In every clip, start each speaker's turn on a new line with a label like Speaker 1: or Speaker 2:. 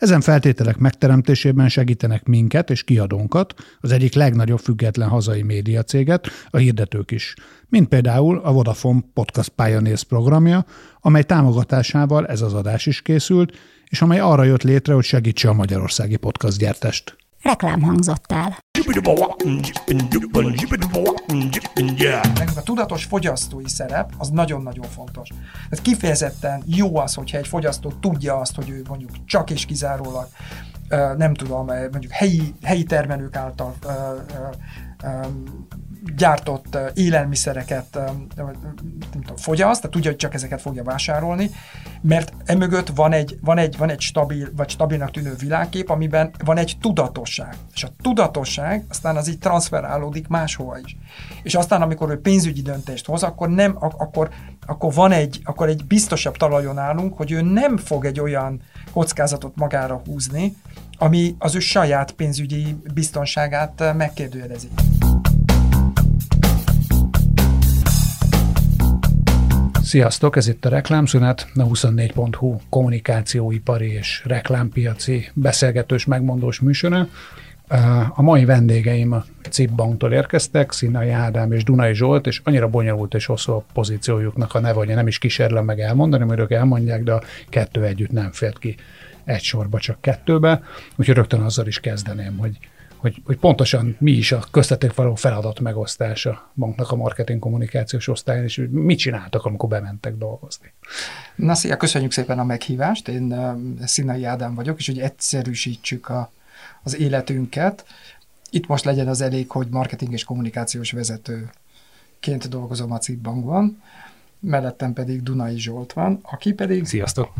Speaker 1: Ezen feltételek megteremtésében segítenek minket és kiadónkat, az egyik legnagyobb független hazai médiacéget, a hirdetők is, mint például a Vodafone Podcast Pioneers programja, amely támogatásával ez az adás is készült, és amely arra jött létre, hogy segítse a magyarországi podcast gyártást.
Speaker 2: Reklám hangzott el.
Speaker 3: Nekünk a tudatos fogyasztói szerep az nagyon-nagyon fontos. Tehát kifejezetten jó az, hogyha egy fogyasztó tudja azt, hogy ő mondjuk csak és kizárólag nem tudom, mondjuk helyi, helyi termelők által gyártott élelmiszereket nem tudom, fogyaszt, tehát tudja, hogy csak ezeket fogja vásárolni, mert emögött van egy, van egy, van egy stabil, vagy stabilnak tűnő világkép, amiben van egy tudatosság. És a tudatosság aztán az így transferálódik máshova is. És aztán, amikor ő pénzügyi döntést hoz, akkor nem, akkor, akkor van egy, akkor egy biztosabb talajon állunk, hogy ő nem fog egy olyan kockázatot magára húzni, ami az ő saját pénzügyi biztonságát megkérdőjelezi.
Speaker 1: Sziasztok, ez itt a Reklámszünet, a 24.hu kommunikációipari és reklámpiaci beszélgetős megmondós műsora. A mai vendégeim a CIP Banktól érkeztek, Színai Ádám és Dunai Zsolt, és annyira bonyolult és hosszú a pozíciójuknak a neve, hogy nem is kísérlem meg elmondani, mert ők elmondják, de a kettő együtt nem fért ki egy sorba, csak kettőbe. Úgyhogy rögtön azzal is kezdeném, hogy hogy, hogy pontosan mi is a köztetek való feladat megosztása banknak a marketing kommunikációs osztályon, és hogy mit csináltak, amikor bementek dolgozni.
Speaker 3: Na szia, köszönjük szépen a meghívást, én Színai Ádám vagyok, és hogy egyszerűsítsük a, az életünket. Itt most legyen az elég, hogy marketing és kommunikációs vezetőként dolgozom a CIP bankban, mellettem pedig Dunai Zsolt van, aki pedig...
Speaker 4: Sziasztok!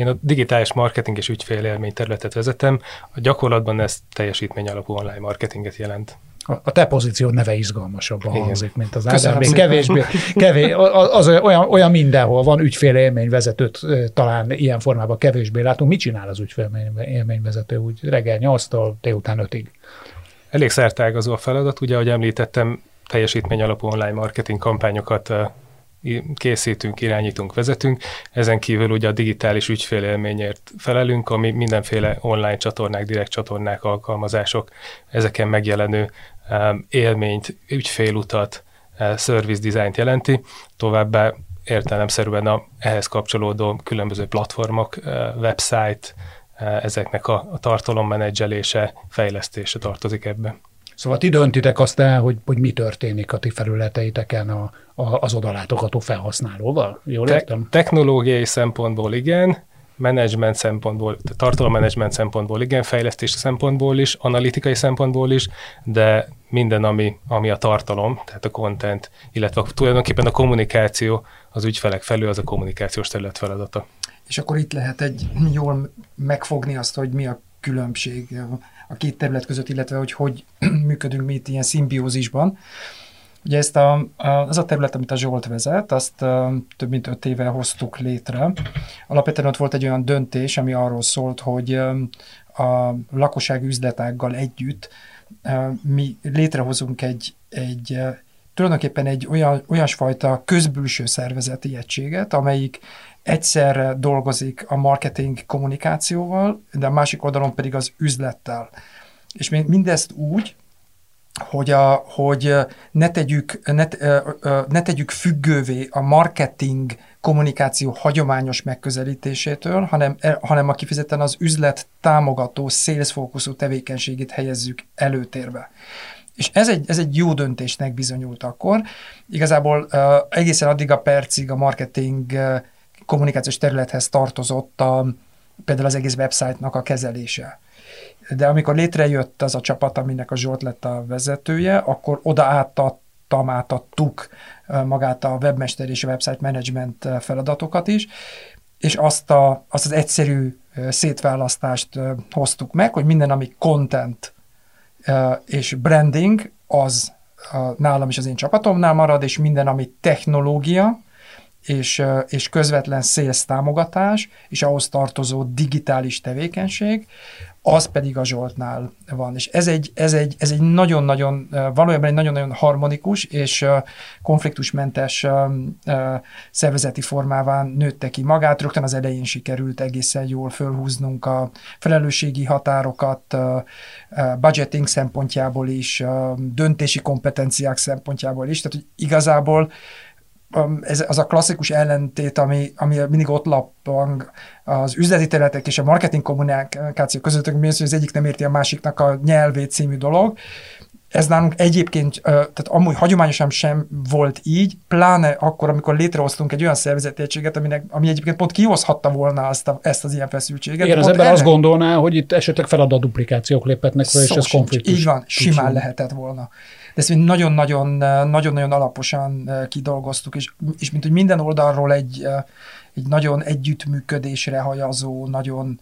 Speaker 4: Én a digitális marketing és ügyfélélmény területet vezetem, a gyakorlatban ez teljesítmény alapú online marketinget jelent.
Speaker 1: A, te pozíciód neve izgalmasabban hangzik, mint az Ádám. Kevésbé, kevés, az olyan, olyan mindenhol van ügyfélélményvezetőt, talán ilyen formában kevésbé látunk. Mit csinál az ügyfélélményvezető úgy reggel 8-tól délután 5-ig?
Speaker 4: Elég szertágazó a feladat, ugye, ahogy említettem, teljesítmény alapú online marketing kampányokat készítünk, irányítunk, vezetünk. Ezen kívül ugye a digitális ügyfélélményért felelünk, ami mindenféle online csatornák, direkt csatornák, alkalmazások, ezeken megjelenő élményt, ügyfélutat, uh, service designt jelenti. Továbbá értelemszerűen a ehhez kapcsolódó különböző platformok, uh, website, uh, ezeknek a, a tartalommenedzselése, fejlesztése tartozik ebbe.
Speaker 1: Szóval ti döntitek azt el, hogy, hogy mi történik a ti felületeiteken a, az odalátogató felhasználóval. Jól Te- értem?
Speaker 4: Technológiai szempontból igen, menedzsment szempontból, tartalommenedzsment szempontból igen, fejlesztési szempontból is, analitikai szempontból is, de minden, ami, ami a tartalom, tehát a content, illetve tulajdonképpen a kommunikáció az ügyfelek felül, az a kommunikációs terület feladata.
Speaker 3: És akkor itt lehet egy jól megfogni azt, hogy mi a különbség a két terület között, illetve hogy hogy működünk mi itt ilyen szimbiózisban. Ugye ezt a, az a terület, amit a Zsolt vezet, azt több mint öt éve hoztuk létre. Alapvetően ott volt egy olyan döntés, ami arról szólt, hogy a lakosság üzletággal együtt mi létrehozunk egy, egy tulajdonképpen egy olyan, olyasfajta közbülső szervezeti egységet, amelyik egyszerre dolgozik a marketing kommunikációval, de a másik oldalon pedig az üzlettel. És mindezt úgy, hogy, a, hogy ne, tegyük, ne, ne tegyük függővé a marketing kommunikáció hagyományos megközelítésétől, hanem, e, hanem a kifejezetten az üzlet támogató, sales fókuszú tevékenységét helyezzük előtérbe. És ez egy, ez egy jó döntésnek bizonyult akkor. Igazából egészen addig a percig a marketing kommunikációs területhez tartozott a, például az egész website-nak a kezelése. De amikor létrejött az a csapat, aminek a Zsolt lett a vezetője, akkor oda átadtam, átadtuk magát a webmester és a website management feladatokat is, és azt, a, azt az egyszerű szétválasztást hoztuk meg, hogy minden, ami content és branding, az nálam és az én csapatomnál marad, és minden, ami technológia, és, és közvetlen sales támogatás, és ahhoz tartozó digitális tevékenység, az pedig a Zsoltnál van. És ez egy, ez egy, ez egy nagyon-nagyon, valójában egy nagyon-nagyon harmonikus és konfliktusmentes szervezeti formává nőtte ki magát. Rögtön az elején sikerült egészen jól fölhúznunk a felelősségi határokat, budgeting szempontjából is, döntési kompetenciák szempontjából is. Tehát, hogy igazából ez az a klasszikus ellentét, ami, ami mindig ott lappang az üzleti területek és a marketing kommunikáció között, hogy az egyik nem érti a másiknak a nyelvét című dolog. Ez nálunk egyébként, tehát amúgy hagyományosan sem volt így, pláne akkor, amikor létrehoztunk egy olyan szervezeti egységet, aminek, ami egyébként pont kihozhatta volna azt a, ezt az ilyen feszültséget.
Speaker 1: Igen, az ember ennek... azt gondolná, hogy itt esetleg feladat duplikációk léphetnek fel, és ez konfliktus.
Speaker 3: Így van, simán lehetett volna de ezt nagyon-nagyon, nagyon-nagyon alaposan kidolgoztuk, és, és mint hogy minden oldalról egy, egy nagyon együttműködésre hajazó, nagyon,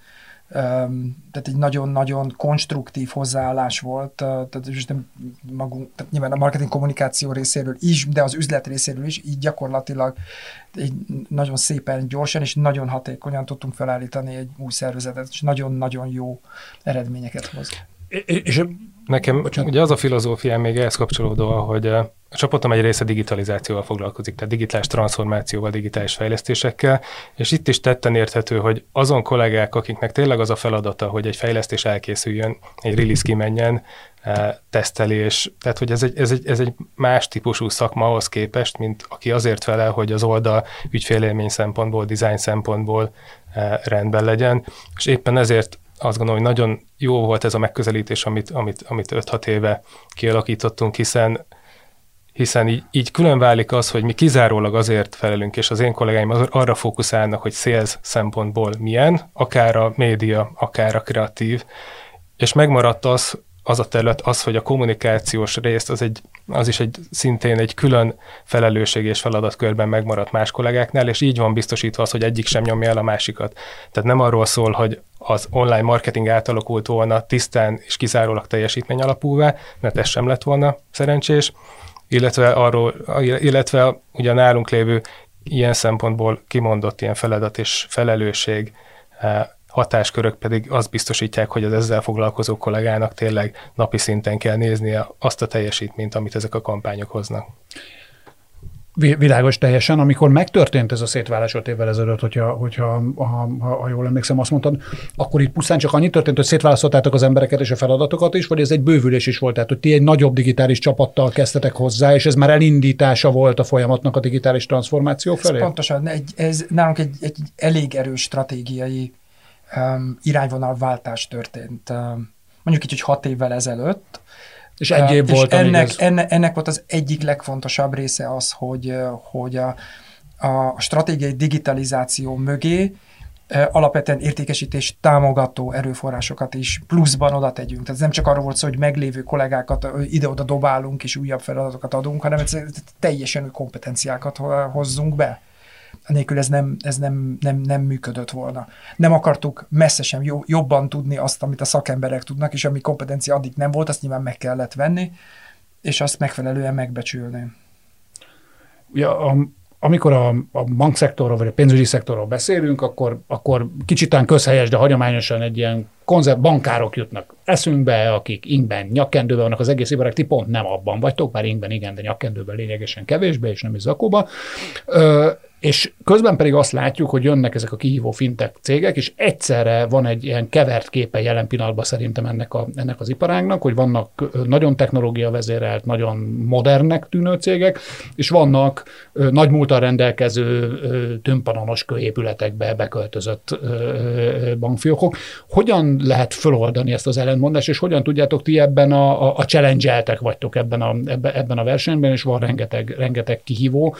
Speaker 3: tehát egy nagyon-nagyon konstruktív hozzáállás volt, tehát, és nem magunk, tehát nyilván a marketing kommunikáció részéről is, de az üzlet részéről is, így gyakorlatilag egy nagyon szépen, gyorsan és nagyon hatékonyan tudtunk felállítani egy új szervezetet, és nagyon-nagyon jó eredményeket hoz.
Speaker 4: És Nekem Bocsánat. ugye az a filozófiám még ehhez kapcsolódó, hogy a csapatom egy része digitalizációval foglalkozik, tehát digitális transformációval, digitális fejlesztésekkel, és itt is tetten érthető, hogy azon kollégák, akiknek tényleg az a feladata, hogy egy fejlesztés elkészüljön, egy release kimenjen, tesztelés, tehát hogy ez egy, ez, egy, ez egy más típusú szakma ahhoz képest, mint aki azért felel, hogy az oldal ügyfélélmény szempontból, design szempontból rendben legyen, és éppen ezért azt gondolom, hogy nagyon jó volt ez a megközelítés, amit, amit, amit 5-6 éve kialakítottunk, hiszen hiszen így, így külön válik az, hogy mi kizárólag azért felelünk, és az én kollégáim arra fókuszálnak, hogy sales szempontból milyen, akár a média, akár a kreatív, és megmaradt az, az a terület az, hogy a kommunikációs részt az, egy, az is egy szintén egy külön felelősség és feladatkörben megmaradt más kollégáknál, és így van biztosítva az, hogy egyik sem nyomja el a másikat. Tehát nem arról szól, hogy az online marketing átalakult volna tisztán és kizárólag teljesítmény alapúvá, mert ez sem lett volna szerencsés, illetve arról, illetve ugye nálunk lévő ilyen szempontból kimondott ilyen feladat és felelősség eh, hatáskörök pedig azt biztosítják, hogy az ezzel foglalkozó kollégának tényleg napi szinten kell néznie azt a teljesítményt, amit ezek a kampányok hoznak.
Speaker 1: Világos teljesen. Amikor megtörtént ez a szétválás öt évvel ezelőtt, hogyha, hogyha ha, ha, ha jól emlékszem, azt mondtad, akkor itt pusztán csak annyi történt, hogy szétválasztottátok az embereket és a feladatokat is, vagy ez egy bővülés is volt, tehát hogy ti egy nagyobb digitális csapattal kezdtetek hozzá, és ez már elindítása volt a folyamatnak a digitális transformáció felé?
Speaker 3: Ez pontosan, egy, ez nálunk egy, egy elég erős stratégiai um, irányvonalváltás történt. Um, mondjuk így, hogy hat évvel ezelőtt.
Speaker 1: És egy év volt,
Speaker 3: és ennek, ez... ennek, ennek volt az egyik legfontosabb része az, hogy, hogy a, a stratégiai digitalizáció mögé alapvetően értékesítés támogató erőforrásokat is pluszban oda tegyünk. Tehát nem csak arról volt szó, hogy meglévő kollégákat ide-oda dobálunk és újabb feladatokat adunk, hanem teljesen új kompetenciákat hozzunk be nélkül ez nem, ez nem, nem, nem működött volna. Nem akartuk messze sem jó, jobban tudni azt, amit a szakemberek tudnak, és ami kompetencia addig nem volt, azt nyilván meg kellett venni, és azt megfelelően megbecsülni.
Speaker 1: Ja, a, amikor a, a bankszektorról vagy a pénzügyi szektorról beszélünk, akkor, akkor kicsit közhelyes, de hagyományosan egy ilyen konzert bankárok jutnak eszünkbe, akik ingben, nyakkendőben vannak az egész ibarák, ti pont nem abban vagytok, bár ingben igen, de nyakkendőben lényegesen kevésbé, és nem is zakóba. Ö, és közben pedig azt látjuk, hogy jönnek ezek a kihívó fintek cégek, és egyszerre van egy ilyen kevert képe jelen pillanatban szerintem ennek, a, ennek az iparágnak, hogy vannak nagyon technológia vezérelt, nagyon modernnek tűnő cégek, és vannak nagy múltal rendelkező tömpanonos kőépületekbe beköltözött bankfiókok. Hogyan lehet föloldani ezt az ellentmondást, és hogyan tudjátok ti ebben a, a, a challenge vagytok ebben a, ebben a versenyben, és van rengeteg, rengeteg kihívó,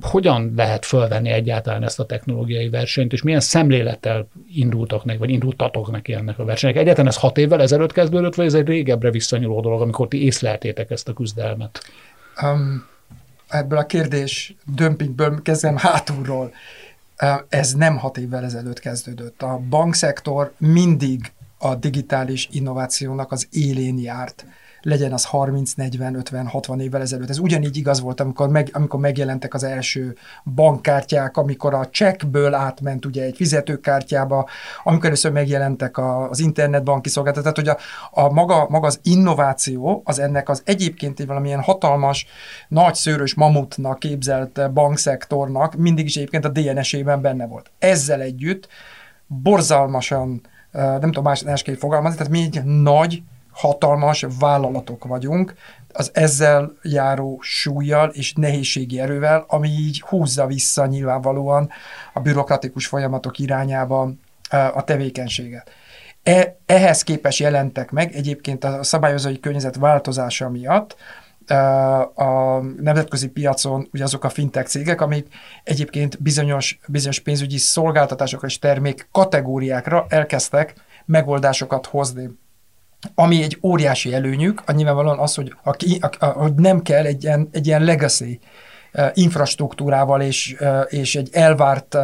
Speaker 1: hogyan lehet fölvenni egyáltalán ezt a technológiai versenyt, és milyen szemlélettel indultak neki, vagy indultatok neki ennek a versenynek? Egyáltalán ez hat évvel ezelőtt kezdődött, vagy ez egy régebbre visszanyúló dolog, amikor ti észleltétek ezt a küzdelmet?
Speaker 3: Um, ebből a kérdés dömpingből kezdem hátulról. Ez nem hat évvel ezelőtt kezdődött. A bankszektor mindig a digitális innovációnak az élén járt legyen az 30, 40, 50, 60 évvel ezelőtt. Ez ugyanígy igaz volt, amikor, meg, amikor megjelentek az első bankkártyák, amikor a csekkből átment ugye egy fizetőkártyába, amikor először megjelentek az internetbanki szolgáltatás, tehát hogy a, a maga, maga az innováció, az ennek az egyébként egy valamilyen hatalmas, nagy szőrös mamutnak képzelt bankszektornak mindig is egyébként a DNS-ében benne volt. Ezzel együtt borzalmasan, nem tudom más, másképp fogalmazni, tehát mi egy nagy, hatalmas vállalatok vagyunk, az ezzel járó súlyjal és nehézségi erővel, ami így húzza vissza nyilvánvalóan a bürokratikus folyamatok irányába a tevékenységet. E, ehhez képes jelentek meg egyébként a szabályozói környezet változása miatt a nemzetközi piacon ugye azok a fintech cégek, amik egyébként bizonyos, bizonyos pénzügyi szolgáltatásokra és termék kategóriákra elkezdtek megoldásokat hozni. Ami egy óriási előnyük, a nyilvánvalóan az, hogy, a, a, a, hogy nem kell egy ilyen, egy ilyen legacy infrastruktúrával és, és egy elvárt,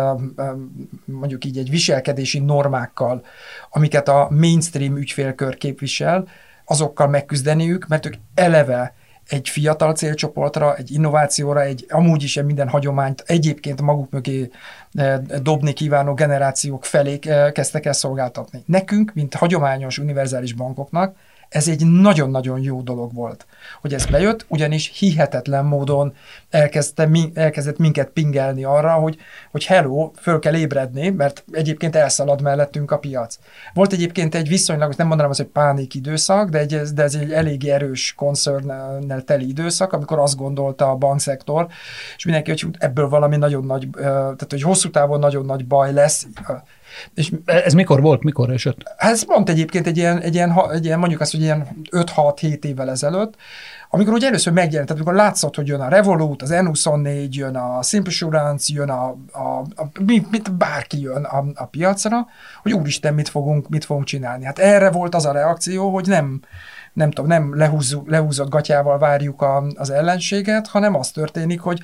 Speaker 3: mondjuk így egy viselkedési normákkal, amiket a mainstream ügyfélkör képvisel, azokkal megküzdeniük, mert ők eleve egy fiatal célcsoportra, egy innovációra, egy amúgy is minden hagyományt egyébként maguk mögé eh, dobni kívánó generációk felé eh, kezdtek el szolgáltatni. Nekünk, mint hagyományos univerzális bankoknak, ez egy nagyon-nagyon jó dolog volt, hogy ez bejött, ugyanis hihetetlen módon elkezdte, elkezdett minket pingelni arra, hogy, hogy hello, föl kell ébredni, mert egyébként elszalad mellettünk a piac. Volt egyébként egy viszonylag, nem mondanám az, hogy pánik időszak, de, egy, de ez egy elég erős koncernnel teli időszak, amikor azt gondolta a bankszektor, és mindenki, hogy ebből valami nagyon nagy, tehát hogy hosszú távon nagyon nagy baj lesz,
Speaker 1: és ez mikor volt, mikor esett?
Speaker 3: Ez pont egyébként egy ilyen, egy ilyen, egy ilyen mondjuk azt, hogy ilyen 5-6-7 évvel ezelőtt, amikor ugye először megjelent, tehát amikor látszott, hogy jön a Revolut, az N24, jön a Simple Assurance, jön a, a, a mit, mit, bárki jön a, a piacra, hogy úristen, mit fogunk, mit fogunk csinálni. Hát erre volt az a reakció, hogy nem, nem tudom, nem lehúzzuk, lehúzott gatyával várjuk a, az ellenséget, hanem az történik, hogy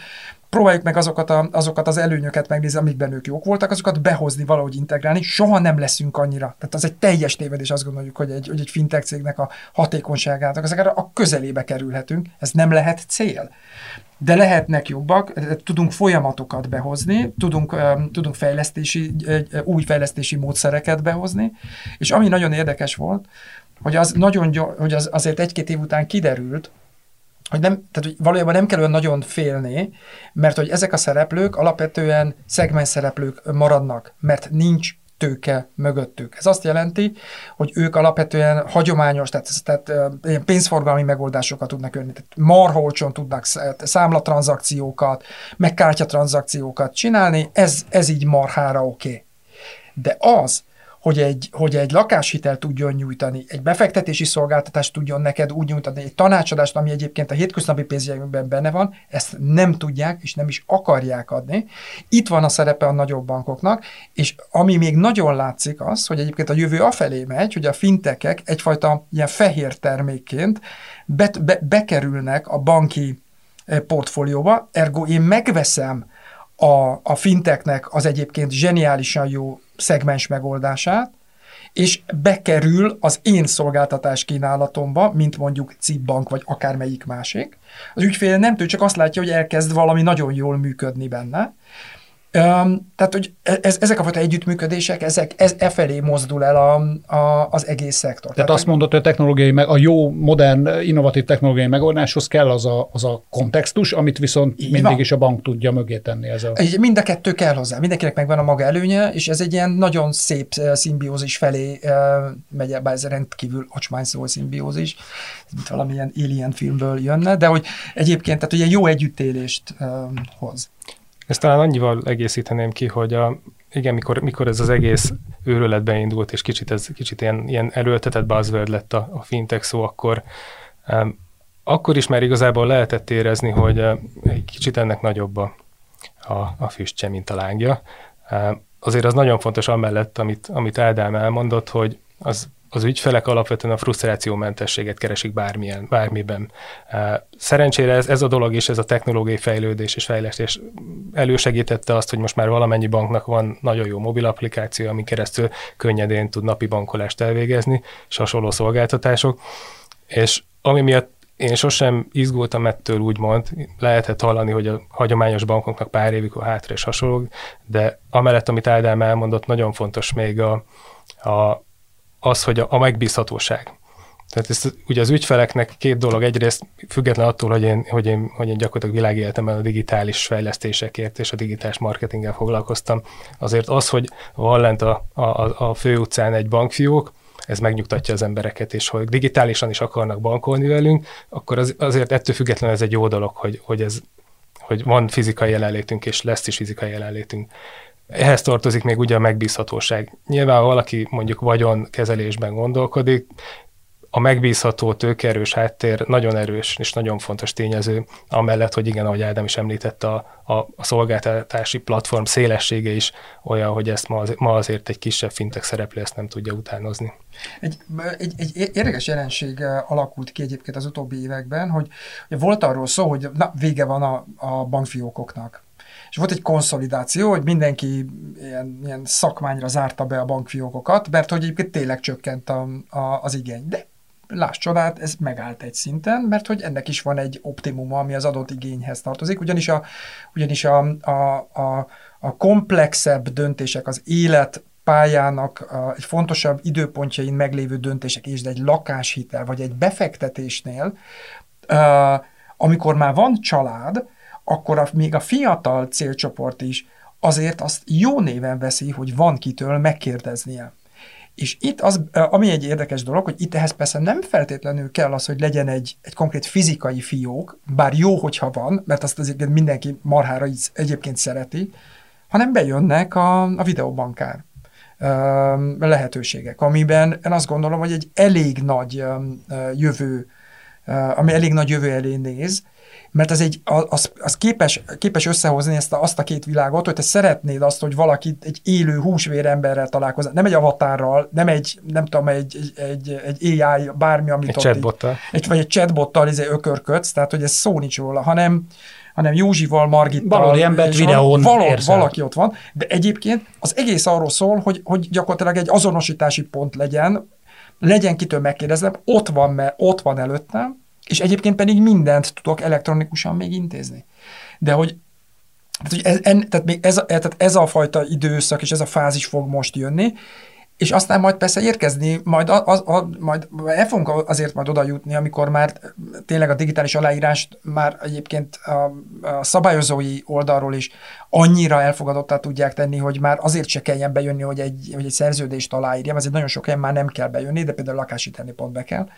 Speaker 3: próbáljuk meg azokat, a, azokat az előnyöket megnézni, amikben ők jók voltak, azokat behozni, valahogy integrálni. Soha nem leszünk annyira. Tehát az egy teljes tévedés, azt gondoljuk, hogy egy, hogy egy fintech cégnek a hatékonyságának, ezekre a közelébe kerülhetünk. Ez nem lehet cél. De lehetnek jobbak, tudunk folyamatokat behozni, tudunk, tudunk fejlesztési, új fejlesztési módszereket behozni, és ami nagyon érdekes volt, hogy az nagyon hogy az azért egy-két év után kiderült, hogy, nem, tehát, hogy valójában nem kell olyan nagyon félni, mert hogy ezek a szereplők alapvetően szegmens szereplők maradnak, mert nincs tőke mögöttük. Ez azt jelenti, hogy ők alapvetően hagyományos, tehát, tehát ilyen pénzforgalmi megoldásokat tudnak önni, tehát marholcson tudnak számlatranzakciókat, meg kártyatranzakciókat csinálni, ez, ez így marhára oké. Okay. De az, hogy egy, hogy egy lakáshitel tudjon nyújtani, egy befektetési szolgáltatást tudjon neked úgy nyújtani, egy tanácsadást, ami egyébként a hétköznapi pénzjegyekben benne van, ezt nem tudják és nem is akarják adni. Itt van a szerepe a nagyobb bankoknak, és ami még nagyon látszik az, hogy egyébként a jövő afelé megy, hogy a fintekek egyfajta ilyen fehér termékként be, be, bekerülnek a banki eh, portfólióba, ergo én megveszem a, a finteknek az egyébként zseniálisan jó szegmens megoldását, és bekerül az én szolgáltatás kínálatomba, mint mondjuk Cibbank vagy akármelyik másik. Az ügyfél nem tud, csak azt látja, hogy elkezd valami nagyon jól működni benne, tehát, hogy e, ez, ezek a fajta együttműködések, ezek, ez e felé mozdul el a, a, az egész szektor. Tehát,
Speaker 1: tehát azt mondod, hogy a, technológiai, a jó, modern, innovatív technológiai megoldáshoz kell az a, az a kontextus, amit viszont mindig van. is a bank tudja mögé tenni. Ez a...
Speaker 3: Mind a kettő kell hozzá, mindenkinek megvan a maga előnye, és ez egy ilyen nagyon szép szimbiózis felé uh, megy el, ez rendkívül ocsmány szó szimbiózis, mint valamilyen alien filmből jönne, de hogy egyébként, tehát ugye jó együttélést hoz.
Speaker 4: Ezt talán annyival egészíteném ki, hogy a, igen, mikor, mikor ez az egész őrület beindult, és kicsit, ez, kicsit ilyen, ilyen erőltetett buzzword lett a, a fintech szó, akkor um, akkor is már igazából lehetett érezni, hogy uh, egy kicsit ennek nagyobb a, a, a füstje, mint a lángja. Uh, azért az nagyon fontos amellett, amit, amit Ádám elmondott, hogy az az ügyfelek alapvetően a frusztrációmentességet keresik bármilyen, bármiben. Szerencsére ez, ez a dolog is, ez a technológiai fejlődés és fejlesztés elősegítette azt, hogy most már valamennyi banknak van nagyon jó mobil applikáció, ami keresztül könnyedén tud napi bankolást elvégezni, és hasonló szolgáltatások. És ami miatt én sosem izgultam ettől úgymond, lehetett hallani, hogy a hagyományos bankoknak pár évig a hátra és hasonló, de amellett, amit Ádám elmondott, nagyon fontos még a, a, az, hogy a, a megbízhatóság. Tehát ez, ugye az ügyfeleknek két dolog, egyrészt független attól, hogy én, hogy én, hogy én gyakorlatilag világéletemben a digitális fejlesztésekért és a digitális marketinggel foglalkoztam, azért az, hogy van lent a, a, a főutcán egy bankfiók, ez megnyugtatja az embereket, és hogy digitálisan is akarnak bankolni velünk, akkor az, azért ettől függetlenül ez egy jó dolog, hogy, hogy, ez, hogy van fizikai jelenlétünk, és lesz is fizikai jelenlétünk. Ehhez tartozik még ugye a megbízhatóság. Nyilván valaki mondjuk vagyonkezelésben gondolkodik, a megbízható, tőkerős háttér nagyon erős és nagyon fontos tényező, amellett, hogy igen, ahogy Ádám is említette, a, a, a szolgáltatási platform szélessége is olyan, hogy ezt ma, az, ma azért egy kisebb fintek szereplő ezt nem tudja utánozni.
Speaker 3: Egy, egy, egy érdekes jelenség eh, alakult ki egyébként az utóbbi években, hogy volt arról szó, hogy na, vége van a, a bankfiókoknak. És volt egy konszolidáció, hogy mindenki ilyen, ilyen szakmányra zárta be a bankfiókokat, mert hogy egyébként tényleg csökkent a, a, az igény. De láss csodát, ez megállt egy szinten, mert hogy ennek is van egy optimuma, ami az adott igényhez tartozik, ugyanis a, ugyanis a, a, a, a komplexebb döntések, az élet pályának a, egy fontosabb időpontjain meglévő döntések, és egy lakáshitel, vagy egy befektetésnél, amikor már van család, akkor a, még a fiatal célcsoport is azért azt jó néven veszi, hogy van kitől megkérdeznie. És itt az, ami egy érdekes dolog, hogy itt ehhez persze nem feltétlenül kell az, hogy legyen egy, egy konkrét fizikai fiók, bár jó, hogyha van, mert azt azért mindenki marhára így egyébként szereti, hanem bejönnek a, a videóbankár lehetőségek, amiben én azt gondolom, hogy egy elég nagy jövő, ami elég nagy jövő elé néz, mert az, egy, az, az képes, képes összehozni ezt a, azt a két világot, hogy te szeretnéd azt, hogy valaki egy élő húsvér emberrel találkozza, nem egy avatárral, nem egy, nem tudom, egy, egy, egy AI, bármi, amit
Speaker 4: egy ott chatbottal. Így,
Speaker 3: egy, vagy egy chatbottal izé ökörködsz, tehát hogy ez szó nincs róla, hanem, hanem Józsival, Margittal.
Speaker 1: Valódi embert videón
Speaker 3: való, Valaki ott van, de egyébként az egész arról szól, hogy, hogy gyakorlatilag egy azonosítási pont legyen, legyen kitől megkérdezem, ott van, ott van előttem, és egyébként pedig mindent tudok elektronikusan még intézni. De hogy tehát, hogy ez, en, tehát még ez, tehát ez a fajta időszak és ez a fázis fog most jönni, és aztán majd persze érkezni, majd, az, az, majd el fogunk azért majd oda jutni, amikor már tényleg a digitális aláírást már egyébként a, a szabályozói oldalról is annyira elfogadottá tudják tenni, hogy már azért se kelljen bejönni, hogy egy, hogy egy szerződést aláírjam, ezért nagyon sok helyen már nem kell bejönni, de például lakási pont be kell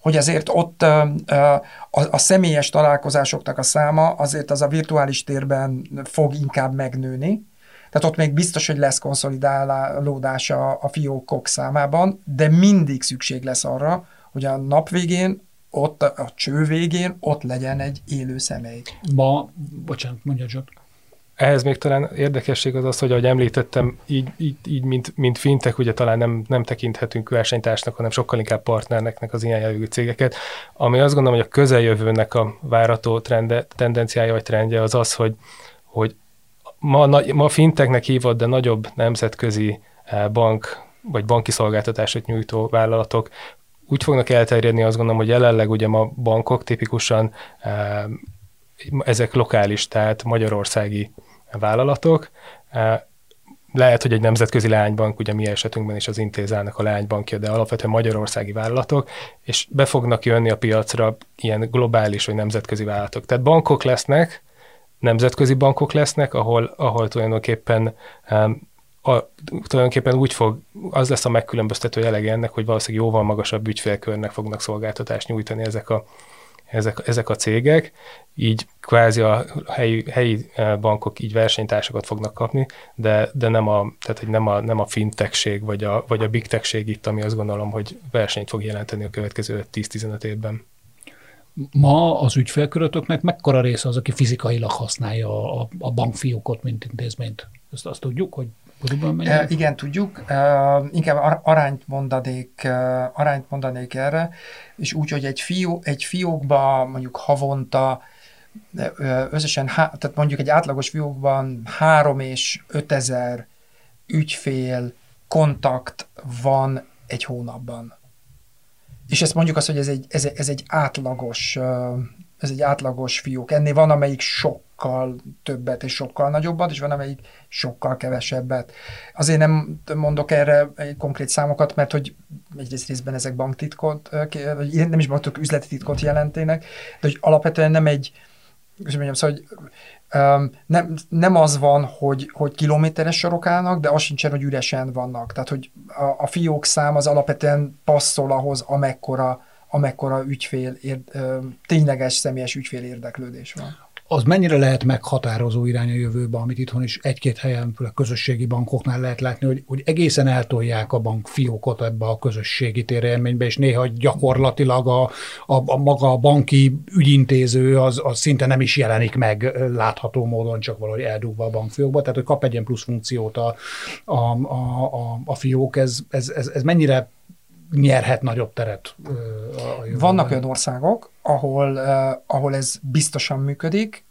Speaker 3: hogy azért ott a, a személyes találkozásoknak a száma azért az a virtuális térben fog inkább megnőni, tehát ott még biztos, hogy lesz konszolidálódás a, a fiókok számában, de mindig szükség lesz arra, hogy a nap végén, ott a, a cső végén, ott legyen egy élő személy.
Speaker 1: Ma, bocsánat, mondja Zsot.
Speaker 4: Ehhez még talán érdekesség az az, hogy ahogy említettem, így, így, így mint, mint fintek, ugye talán nem, nem tekinthetünk versenytársnak, hanem sokkal inkább partnernek az ilyen jellegű cégeket, ami azt gondolom, hogy a közeljövőnek a várató trende, tendenciája vagy trendje az az, hogy, hogy ma, ma finteknek hívott, de nagyobb nemzetközi eh, bank vagy banki szolgáltatásot nyújtó vállalatok úgy fognak elterjedni, azt gondolom, hogy jelenleg ugye ma bankok tipikusan eh, ezek lokális, tehát magyarországi vállalatok. Lehet, hogy egy nemzetközi leánybank, ugye mi esetünkben is az intézának a leánybankja, de alapvetően magyarországi vállalatok, és be fognak jönni a piacra ilyen globális vagy nemzetközi vállalatok. Tehát bankok lesznek, nemzetközi bankok lesznek, ahol, ahol tulajdonképpen a, tulajdonképpen úgy fog, az lesz a megkülönböztető jelege ennek, hogy valószínűleg jóval magasabb ügyfélkörnek fognak szolgáltatást nyújtani ezek a, ezek, ezek a cégek, így kvázi a helyi, helyi eh, bankok így versenytársakat fognak kapni, de, de nem, a, tehát, hogy nem, a, nem a fintekség vagy a, vagy a big techség itt, ami azt gondolom, hogy versenyt fog jelenteni a következő 10-15 évben.
Speaker 1: Ma az ügyfélkörötöknek mekkora része az, aki fizikailag használja a, a bankfiókot, mint intézményt? Ezt azt tudjuk, hogy
Speaker 3: E, igen, tudjuk. E, inkább arányt mondanék, e, arányt mondanék erre, és úgy, hogy egy, fió, egy fiókba mondjuk havonta összesen, tehát mondjuk egy átlagos fiókban három és ötezer ügyfél kontakt van egy hónapban. és ezt mondjuk azt, hogy ez egy, ez, ez egy átlagos ez egy átlagos fiók. Ennél van, amelyik sokkal többet és sokkal nagyobbat, és van, amelyik sokkal kevesebbet. Azért nem mondok erre konkrét számokat, mert hogy egyrészt részben ezek banktitkot, vagy nem is banktok üzleti titkot jelentének, de hogy alapvetően nem egy, és mondjam, szóval, hogy nem, nem az van, hogy, hogy kilométeres sorok állnak, de az sincsen, hogy üresen vannak. Tehát, hogy a, a fiók szám az alapvetően passzol ahhoz, amekkora amekkora ügyfél, ér, tényleges személyes ügyfél érdeklődés van.
Speaker 1: Az mennyire lehet meghatározó irány a jövőbe, amit itthon is egy-két helyen, főleg közösségi bankoknál lehet látni, hogy, hogy egészen eltolják a bank fiókot ebbe a közösségi térélménybe, és néha gyakorlatilag a, a, a maga a banki ügyintéző az, az szinte nem is jelenik meg látható módon, csak valahogy eldugva a bankfiókba, tehát hogy kap egy ilyen plusz funkciót a, a, a, a, a fiók, ez, ez, ez, ez mennyire nyerhet nagyobb teret.
Speaker 3: Vannak olyan országok, ahol, ahol ez biztosan működik,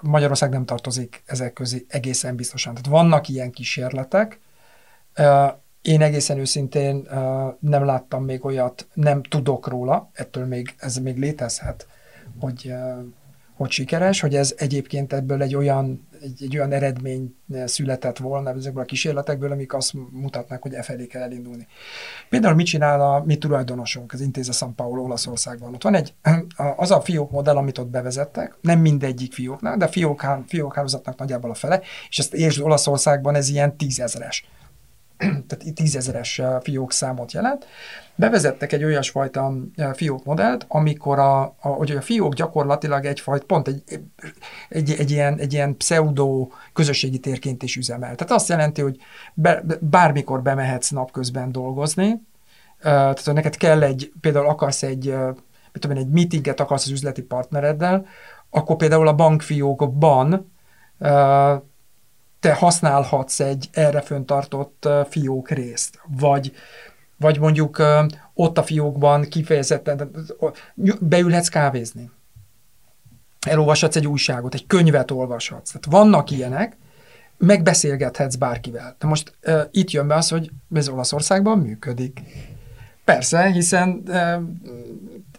Speaker 3: Magyarország nem tartozik ezek közé egészen biztosan. Tehát vannak ilyen kísérletek, én egészen őszintén nem láttam még olyat, nem tudok róla, ettől még ez még létezhet, hogy, hogy sikeres, hogy ez egyébként ebből egy olyan egy, egy olyan eredmény született volna ezekből a kísérletekből, amik azt mutatnak, hogy e felé kell elindulni. Például mit csinál a mi tulajdonosunk, az Intéze San Paulo Olaszországban? Ott van egy, az a fiók modell, amit ott bevezettek, nem mindegyik fióknál, de fiók, fiókhálózatnak nagyjából a fele, és ezt értsd Olaszországban ez ilyen tízezeres tehát tízezeres fiók számot jelent, bevezettek egy olyasfajta fiók modellt, amikor a, a, hogy a fiók gyakorlatilag egyfajta, pont egy, egy, egy, ilyen, egy ilyen pseudo közösségi térként is üzemel. Tehát azt jelenti, hogy be, bármikor bemehetsz napközben dolgozni, tehát hogy neked kell egy, például akarsz egy, mit tudom, egy meetinget akarsz az üzleti partnereddel, akkor például a bankfiókban te használhatsz egy erre föntartott fiók részt, vagy, vagy mondjuk ott a fiókban kifejezetten beülhetsz kávézni. Elolvashatsz egy újságot, egy könyvet olvashatsz. Tehát vannak ilyenek, megbeszélgethetsz bárkivel. De most uh, itt jön be az, hogy ez Olaszországban működik. Persze, hiszen uh,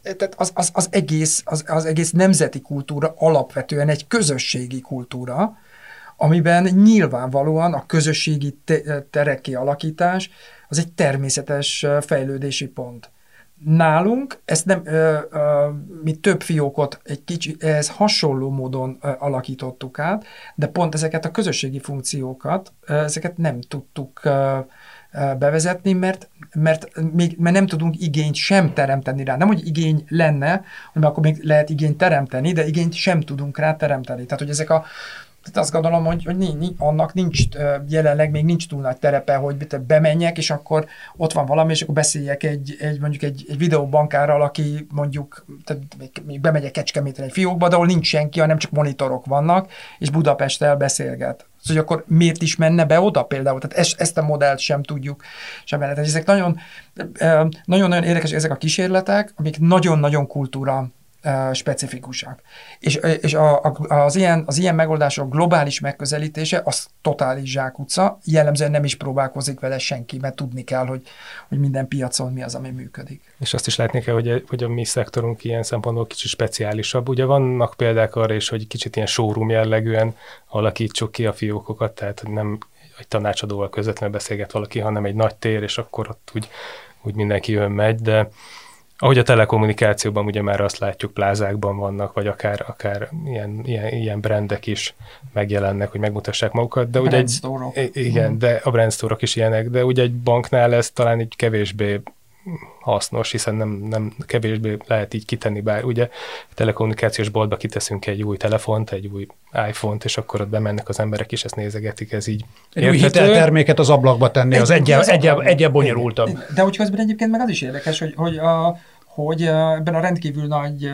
Speaker 3: tehát az, az, az, egész, az, az egész nemzeti kultúra alapvetően egy közösségi kultúra, amiben nyilvánvalóan a közösségi terek kialakítás az egy természetes fejlődési pont. Nálunk ezt nem, ö, ö, mi több fiókot egy kicsi, ez hasonló módon ö, alakítottuk át, de pont ezeket a közösségi funkciókat, ö, ezeket nem tudtuk ö, bevezetni, mert, mert, még, mert nem tudunk igényt sem teremteni rá. Nem, hogy igény lenne, hanem akkor még lehet igényt teremteni, de igényt sem tudunk rá teremteni. Tehát, hogy ezek a tehát azt gondolom, hogy, hogy annak nincs, jelenleg még nincs túl nagy terepe, hogy bemenjek, és akkor ott van valami, és akkor beszéljek egy, egy mondjuk egy, egy videóbankárral, aki mondjuk, tehát még bemegyek Kecskemétre egy fiókba, de ahol nincs senki, hanem csak monitorok vannak, és Budapesttel beszélget. Szóval akkor miért is menne be oda például? Tehát ezt, ezt a modellt sem tudjuk sem Tehát ezek nagyon, nagyon-nagyon érdekes ezek a kísérletek, amik nagyon-nagyon kultúra specifikusak. És, és a, a, az, ilyen, az ilyen megoldások globális megközelítése az totális zsákutca, jellemzően nem is próbálkozik vele senki, mert tudni kell, hogy, hogy minden piacon mi az, ami működik.
Speaker 4: És azt is látni kell, hogy, hogy a mi szektorunk ilyen szempontból kicsit speciálisabb. Ugye vannak példák arra is, hogy kicsit ilyen showroom jellegűen alakítsuk ki a fiókokat, tehát nem egy tanácsadóval közvetlenül beszélget valaki, hanem egy nagy tér, és akkor ott úgy, úgy mindenki jön megy, de ahogy a telekommunikációban ugye már azt látjuk, plázákban vannak, vagy akár, akár ilyen, ilyen, ilyen brandek is megjelennek, hogy megmutassák magukat. De ugye egy, igen, de a store is ilyenek, de ugye egy banknál ez talán egy kevésbé hasznos, hiszen nem, nem kevésbé lehet így kitenni, bár ugye telekommunikációs boltba kiteszünk egy új telefont, egy új iPhone-t, és akkor ott bemennek az emberek, is, ezt nézegetik, ez így
Speaker 1: Egy új hitelterméket az ablakba tenni, egy, az egyel, egyel, egyel bonyolultabb.
Speaker 3: De hogy közben egyébként meg az is érdekes, hogy, hogy a, hogy ebben a rendkívül nagy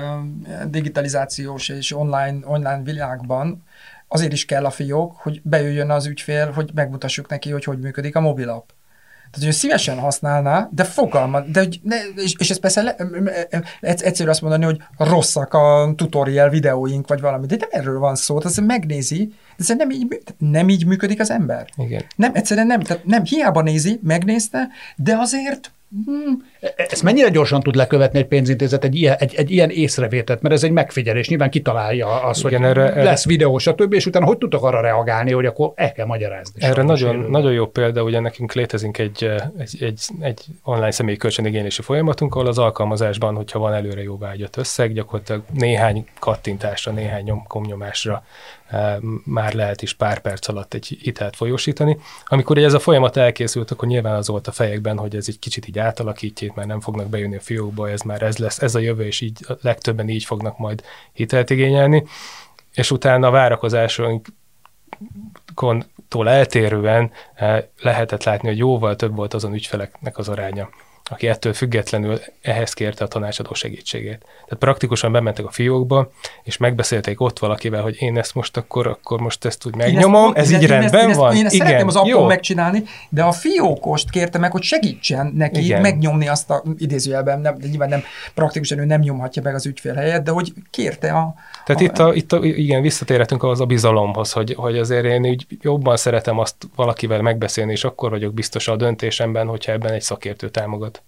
Speaker 3: digitalizációs és online, online világban azért is kell a fiók, hogy bejöjjön az ügyfél, hogy megmutassuk neki, hogy hogy működik a mobilap. Tehát, hogy szívesen használná, de fogalma, de, ne, és, és ez persze le, egyszerű azt mondani, hogy rosszak a tutorial videóink, vagy valami, de nem erről van szó, tehát megnézi, De ez nem így, nem így működik az ember.
Speaker 4: Igen.
Speaker 3: Nem, egyszerűen nem. Tehát nem, hiába nézi, megnézte, de azért
Speaker 1: Hmm. Ezt mennyire gyorsan tud lekövetni egy pénzintézet egy ilyen, egy, egy ilyen észrevételt, mert ez egy megfigyelés, nyilván kitalálja azt, Igen, hogy erre, lesz videó, stb., és utána hogy tudtok arra reagálni, hogy akkor el kell magyarázni.
Speaker 4: Erre nagyon, nagyon jó példa, ugye nekünk létezik egy, egy, egy, egy online személyi kölcsönigénylési folyamatunk, ahol az alkalmazásban, hogyha van előre jóvágyott összeg, gyakorlatilag néhány kattintásra, néhány nyom, komnyomásra már lehet is pár perc alatt egy hitelt folyósítani. Amikor ez a folyamat elkészült, akkor nyilván az volt a fejekben, hogy ez egy kicsit így átalakítjét, mert nem fognak bejönni a fiókba, ez már ez lesz, ez a jövő, és így legtöbben így fognak majd hitelt igényelni. És utána a várakozásonkon eltérően lehetett látni, hogy jóval több volt azon ügyfeleknek az aránya, aki ettől függetlenül ehhez kérte a tanácsadó segítségét. Tehát praktikusan bementek a fiókba, és megbeszélték ott valakivel, hogy én ezt most akkor, akkor most ezt úgy megnyomom, ezt, ez így én rendben
Speaker 3: ezt,
Speaker 4: van.
Speaker 3: Én ezt Igen, szeretném az appon megcsinálni, de a fiókost kérte meg, hogy segítsen neki Igen. megnyomni azt a idézőjelben, nem, nyilván nem praktikusan ő nem nyomhatja meg az ügyfél helyet, de hogy kérte a...
Speaker 4: Tehát itt, a, itt a, igen, visszatérhetünk az a bizalomhoz, hogy, hogy azért én úgy jobban szeretem azt valakivel megbeszélni, és akkor vagyok biztos a döntésemben, hogyha ebben egy szakértő támogat.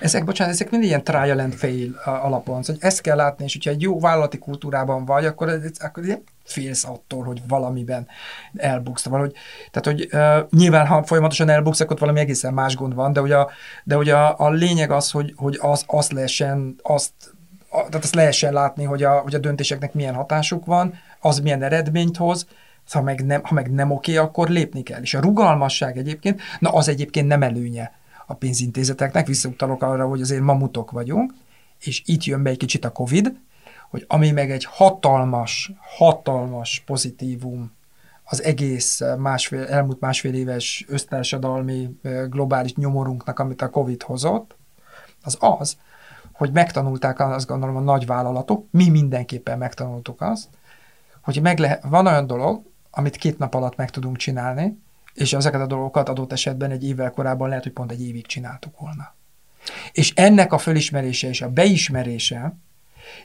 Speaker 3: Ezek, bocsánat, ezek mindig ilyen trial and fail alapon, szóval, hogy ezt kell látni, és hogyha egy jó vállalati kultúrában vagy, akkor, akkor félsz attól, hogy valamiben elbuksz. Valahogy, tehát, hogy uh, nyilván, ha folyamatosan elbuksz, akkor valami egészen más gond van, de ugye a, de ugye a, a lényeg az, hogy, hogy az, azt lehessen, azt, tehát azt lehessen látni, hogy a, hogy a döntéseknek milyen hatásuk van, az milyen eredményt hoz, ha meg nem, ha meg nem oké, akkor lépni kell. És a rugalmasság egyébként, na az egyébként nem előnye a pénzintézeteknek, visszautalok arra, hogy azért mamutok vagyunk, és itt jön be egy kicsit a Covid, hogy ami meg egy hatalmas, hatalmas pozitívum az egész másfél, elmúlt másfél éves össztársadalmi globális nyomorunknak, amit a Covid hozott, az az, hogy megtanulták azt gondolom a nagy vállalatok, mi mindenképpen megtanultuk azt, hogy meg lehet, van olyan dolog, amit két nap alatt meg tudunk csinálni, és ezeket a dolgokat adott esetben egy évvel korábban lehet, hogy pont egy évig csináltuk volna. És ennek a fölismerése és a beismerése,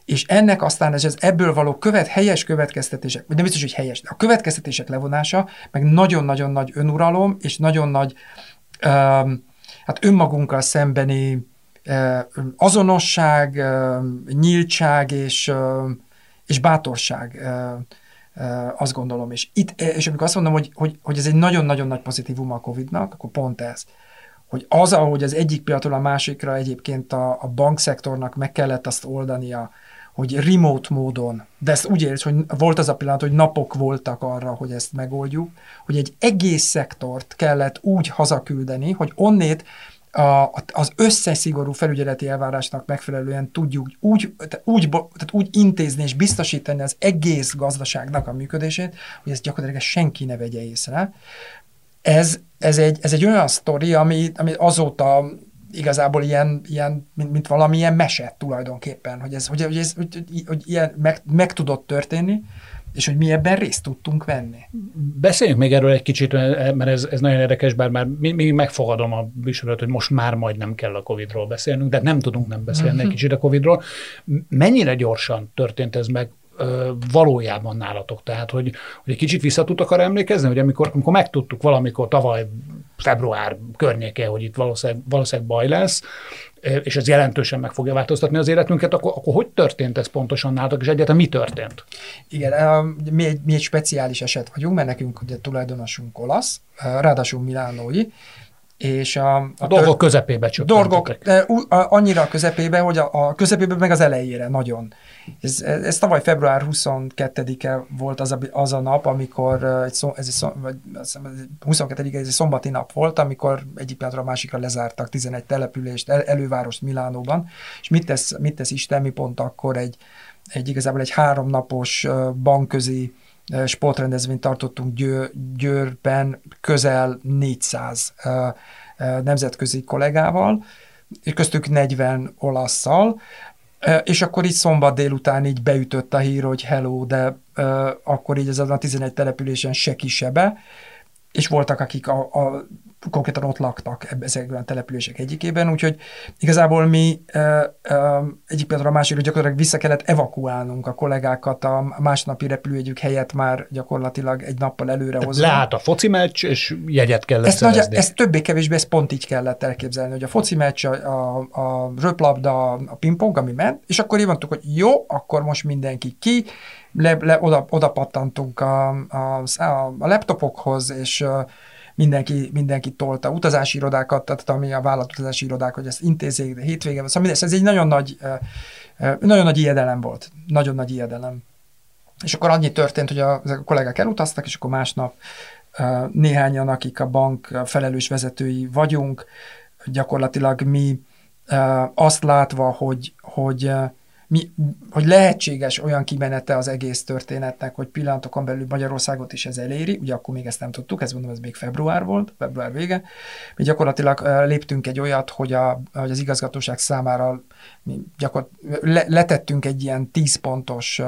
Speaker 3: és ennek aztán ez, ez ebből való követ, helyes következtetések, vagy nem biztos, hogy helyes, de a következtetések levonása, meg nagyon-nagyon nagy önuralom, és nagyon nagy um, hát önmagunkkal szembeni azonosság, nyíltság és, és bátorság azt gondolom. És, itt, és amikor azt mondom, hogy, hogy, hogy ez egy nagyon-nagyon nagy pozitívum a Covid-nak, akkor pont ez hogy az, ahogy az egyik pillanatról a másikra egyébként a, a bankszektornak meg kellett azt oldania, hogy remote módon, de ezt úgy érsz, hogy volt az a pillanat, hogy napok voltak arra, hogy ezt megoldjuk, hogy egy egész szektort kellett úgy hazaküldeni, hogy onnét a, az összes felügyeleti elvárásnak megfelelően tudjuk úgy, úgy, tehát úgy intézni és biztosítani az egész gazdaságnak a működését, hogy ezt gyakorlatilag senki ne vegye észre. Ez, ez, egy, ez egy olyan sztori, ami, ami azóta igazából ilyen, ilyen mint, mint valamilyen mese tulajdonképpen, hogy ez, hogy, hogy ez hogy, hogy ilyen meg, meg tudott történni, és hogy mi ebben részt tudtunk venni.
Speaker 1: Beszéljünk még erről egy kicsit, mert ez, ez nagyon érdekes, bár már még megfogadom a visorat, hogy most már majd nem kell a Covid-ról beszélnünk, de nem tudunk nem beszélni egy mhm. kicsit a Covid-ról. Mennyire gyorsan történt ez meg valójában nálatok? Tehát, hogy, hogy egy kicsit vissza tudtak arra emlékezni, hogy amikor, amikor megtudtuk valamikor tavaly február környéke, hogy itt valószínűleg, valószínűleg baj lesz, és ez jelentősen meg fogja változtatni az életünket, akkor, akkor hogy történt ez pontosan nálatok, és egyáltalán mi történt?
Speaker 3: Igen, mi egy, mi egy speciális eset vagyunk, mert nekünk ugye tulajdonosunk olasz, ráadásul milánói, és a, a,
Speaker 1: a dolgok közepébe
Speaker 3: Dolgok, annyira a közepébe, hogy a, a közepébe meg az elejére nagyon. Ez, ez tavaly február 22-e volt az a, az a nap, amikor egy szom, ez egy, vagy, 22 ez egy szombati nap volt, amikor egyik pillanatra a másikra lezártak 11 települést, el, elővárost Milánóban, és mit tesz, mit tesz Isten, mi pont akkor egy, egy igazából egy háromnapos bankközi sportrendezvényt tartottunk Győr, Győrben közel 400 nemzetközi kollégával, és köztük 40 olaszszal, és akkor így szombat délután így beütött a hír, hogy hello, de akkor így ezen a 11 településen se kisebe, és voltak, akik a, a konkrétan ott laktak ezekben a települések egyikében, úgyhogy igazából mi egyik pillanatra a másikra gyakorlatilag vissza kellett evakuálnunk a kollégákat a másnapi repülőjegyük helyett már gyakorlatilag egy nappal előre hozni.
Speaker 1: Leállt a foci meccs, és jegyet kellett
Speaker 3: ezt, nagy, ezt többé-kevésbé ezt pont így kellett elképzelni, hogy a foci meccs, a, a, a röplabda, a pingpong, ami ment, és akkor így mondtuk, hogy jó, akkor most mindenki ki, le, le, oda, oda pattantunk a, a, a laptopokhoz, és mindenki, mindenki tolta utazási irodákat, tehát ami a vállalat utazási irodák, hogy ezt intézzék, de hétvégén, szóval ez egy nagyon nagy, nagyon nagy ijedelem volt. Nagyon nagy ijedelem. És akkor annyi történt, hogy a, ezek a kollégák elutaztak, és akkor másnap néhányan, akik a bank felelős vezetői vagyunk, gyakorlatilag mi azt látva, hogy, hogy mi, hogy lehetséges olyan kimenete az egész történetnek, hogy pillanatokon belül Magyarországot is ez eléri, ugye akkor még ezt nem tudtuk, ez mondom, ez még február volt, február vége. Mi gyakorlatilag léptünk egy olyat, hogy, a, hogy az igazgatóság számára mi gyakor, le, letettünk egy ilyen 10 pontos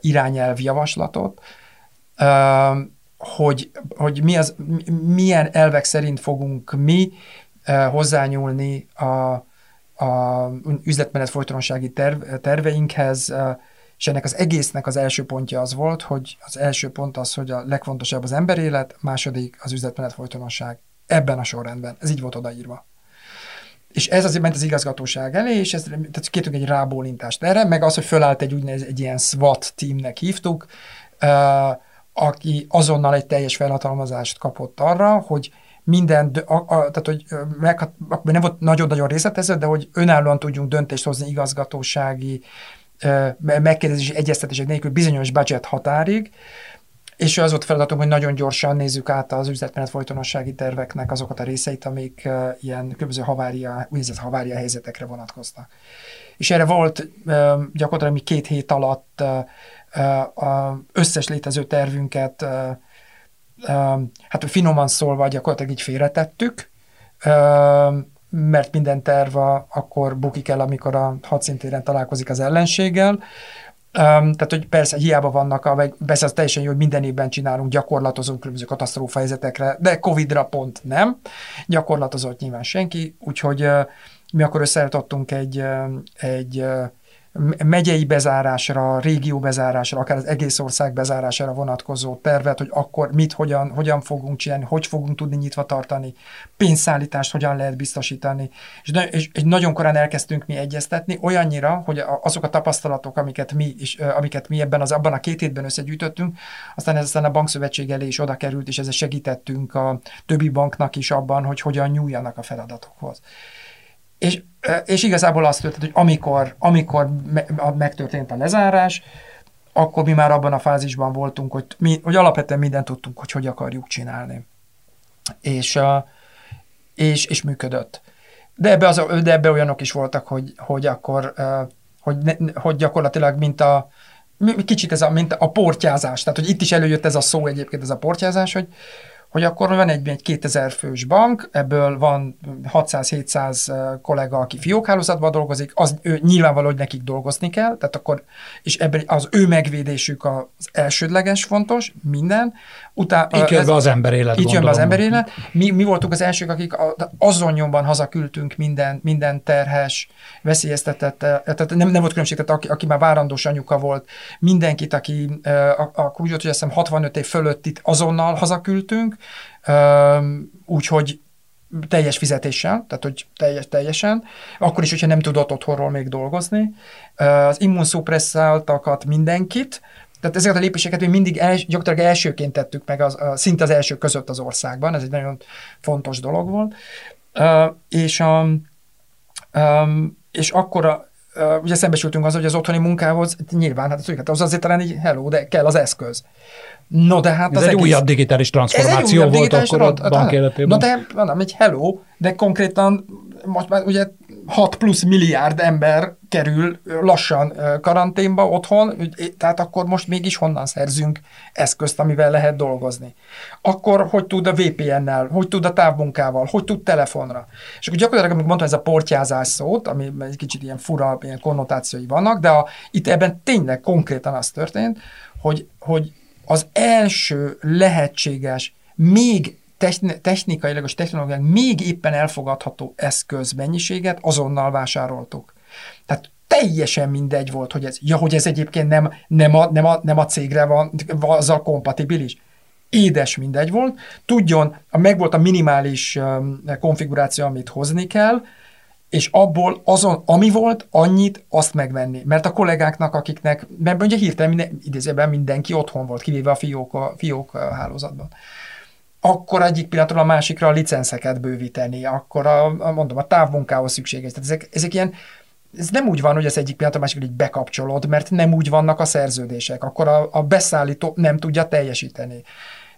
Speaker 3: irányelv javaslatot, hogy, hogy mi az, milyen elvek szerint fogunk mi hozzányúlni a, a üzletmenet folytonossági terv, terveinkhez, és ennek az egésznek az első pontja az volt, hogy az első pont az, hogy a legfontosabb az emberélet, második az üzletmenet folytonosság. Ebben a sorrendben. Ez így volt odaírva. És ez azért ment az igazgatóság elé, és ez, tehát kértünk egy rábólintást erre, meg az, hogy fölállt egy úgynevezett egy ilyen SWAT teamnek hívtuk, aki azonnal egy teljes felhatalmazást kapott arra, hogy minden, a, a, tehát hogy meg, nem volt nagyon-nagyon részletező, de hogy önállóan tudjunk döntést hozni igazgatósági megkérdezési egyeztetések nélkül bizonyos budget határig, és az volt feladatunk, hogy nagyon gyorsan nézzük át az üzletmenet folytonossági terveknek azokat a részeit, amik ilyen különböző havária, úgynevezett havária helyzetekre vonatkoznak. És erre volt gyakorlatilag mi két hét alatt összes létező tervünket hát finoman szólva gyakorlatilag így félretettük, mert minden terv akkor bukik el, amikor a hadszintéren találkozik az ellenséggel. Um, tehát, hogy persze hiába vannak, a, persze az teljesen jó, hogy minden évben csinálunk, gyakorlatozunk különböző katasztrófa helyzetekre, de Covid-ra pont nem. Gyakorlatozott nyilván senki, úgyhogy uh, mi akkor összeállítottunk egy, uh, egy uh, megyei bezárásra, régió bezárásra, akár az egész ország bezárására vonatkozó tervet, hogy akkor mit, hogyan, hogyan fogunk csinálni, hogy fogunk tudni nyitva tartani, pénzszállítást hogyan lehet biztosítani. És, és, és nagyon korán elkezdtünk mi egyeztetni, olyannyira, hogy azok a tapasztalatok, amiket mi, is, amiket mi ebben az abban a két hétben összegyűjtöttünk, aztán ez aztán a bankszövetség elé is oda került, és ezzel segítettünk a többi banknak is abban, hogy hogyan nyúljanak a feladatokhoz. És, és igazából azt történt, hogy amikor, amikor megtörtént a lezárás, akkor mi már abban a fázisban voltunk, hogy, mi, hogy alapvetően mindent tudtunk, hogy hogy akarjuk csinálni. És, és, és működött. De ebbe, az, de ebbe olyanok is voltak, hogy, hogy akkor, hogy, hogy gyakorlatilag mint a, kicsit ez a, mint a portyázás, tehát hogy itt is előjött ez a szó egyébként, ez a portyázás, hogy, hogy akkor van egy, egy 2000 fős bank, ebből van 600-700 kollega, aki fiókhálózatban dolgozik, az ő, nyilvánvaló, hogy nekik dolgozni kell, tehát akkor, és ebben az ő megvédésük az elsődleges fontos, minden.
Speaker 1: Utá, itt jön be az ember élet.
Speaker 3: Itt jön be az ember élet. Mi, mi voltunk az elsők, akik azon nyomban hazaküldtünk minden, minden terhes, veszélyeztetett, tehát nem, nem volt különbség, tehát aki, aki már várandós anyuka volt, mindenkit, aki akkor úgy volt, hogy azt hiszem 65 év fölött itt azonnal hazaküldtünk, úgyhogy teljes fizetéssel, tehát hogy teljes, teljesen, akkor is, hogyha nem tudott otthonról még dolgozni. Az immunszupresszáltakat mindenkit, tehát ezeket a lépéseket mi mindig els, gyakorlatilag elsőként tettük meg, az, a, szinte az első között az országban, ez egy nagyon fontos dolog volt. És, a, és akkor a, ugye szembesültünk az, hogy az otthoni munkához nyilván, hát az, az azért talán így hello, de kell az eszköz.
Speaker 1: No, de hát ez az egy egész... újabb digitális transformáció újabb volt digitális akkor a bank életében.
Speaker 3: No, de mondom, egy hello, de konkrétan most már ugye 6 plusz milliárd ember kerül lassan karanténba otthon, tehát akkor most mégis honnan szerzünk eszközt, amivel lehet dolgozni. Akkor hogy tud a VPN-nel, hogy tud a távmunkával, hogy tud telefonra. És akkor gyakorlatilag, amikor mondtam ez a portyázás szót, ami egy kicsit ilyen fura, ilyen konnotációi vannak, de a, itt ebben tényleg konkrétan az történt, hogy, hogy az első lehetséges, még technikailag és technológiák még éppen elfogadható eszköz mennyiséget azonnal vásároltuk. Tehát teljesen mindegy volt, hogy ez, ja, hogy ez egyébként nem, nem, a, nem, a, nem a cégre van, azzal kompatibilis. Édes mindegy volt. Tudjon, meg volt a minimális konfiguráció, amit hozni kell, és abból azon, ami volt, annyit azt megvenni. Mert a kollégáknak, akiknek, mert ugye hirtelen minden, idézőben mindenki otthon volt, kivéve a fiók, a fiók hálózatban. Akkor egyik pillanatról a másikra a licenszeket bővíteni, akkor a, a mondom, a távmunkához szükséges. Tehát ezek, ezek ilyen, ez nem úgy van, hogy az egyik pillanat a másikra így bekapcsolod, mert nem úgy vannak a szerződések. Akkor a, a beszállító nem tudja teljesíteni.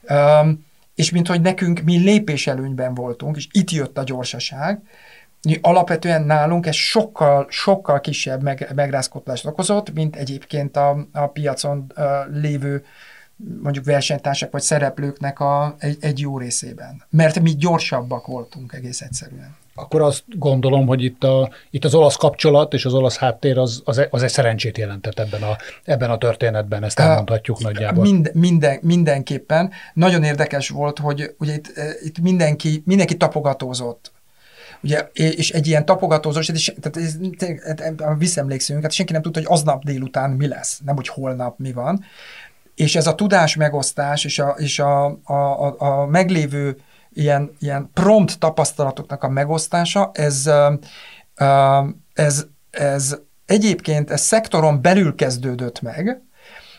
Speaker 3: Um, és mint hogy nekünk mi lépéselőnyben voltunk, és itt jött a gyorsaság, alapvetően nálunk ez sokkal, sokkal kisebb meg, megrázkottást okozott, mint egyébként a, a piacon uh, lévő mondjuk versenytársak vagy szereplőknek a, egy, egy jó részében. Mert mi gyorsabbak voltunk egész egyszerűen.
Speaker 1: Akkor azt gondolom, hogy itt, a, itt az olasz kapcsolat és az olasz háttér az, az, az egy szerencsét jelentett ebben a, ebben a történetben, ezt elmondhatjuk uh, nagyjából.
Speaker 3: Mind, minden, mindenképpen. Nagyon érdekes volt, hogy ugye itt, itt mindenki, mindenki tapogatózott Ugye, és egy ilyen tapogatózós, tehát ez, visszemlékszünk, hát senki nem tudta, hogy aznap délután mi lesz, nem hogy holnap mi van. És ez a tudás megosztás és a, és a, a, a, a meglévő ilyen, ilyen prompt tapasztalatoknak a megosztása, ez, ez, ez egyébként ez szektoron belül kezdődött meg,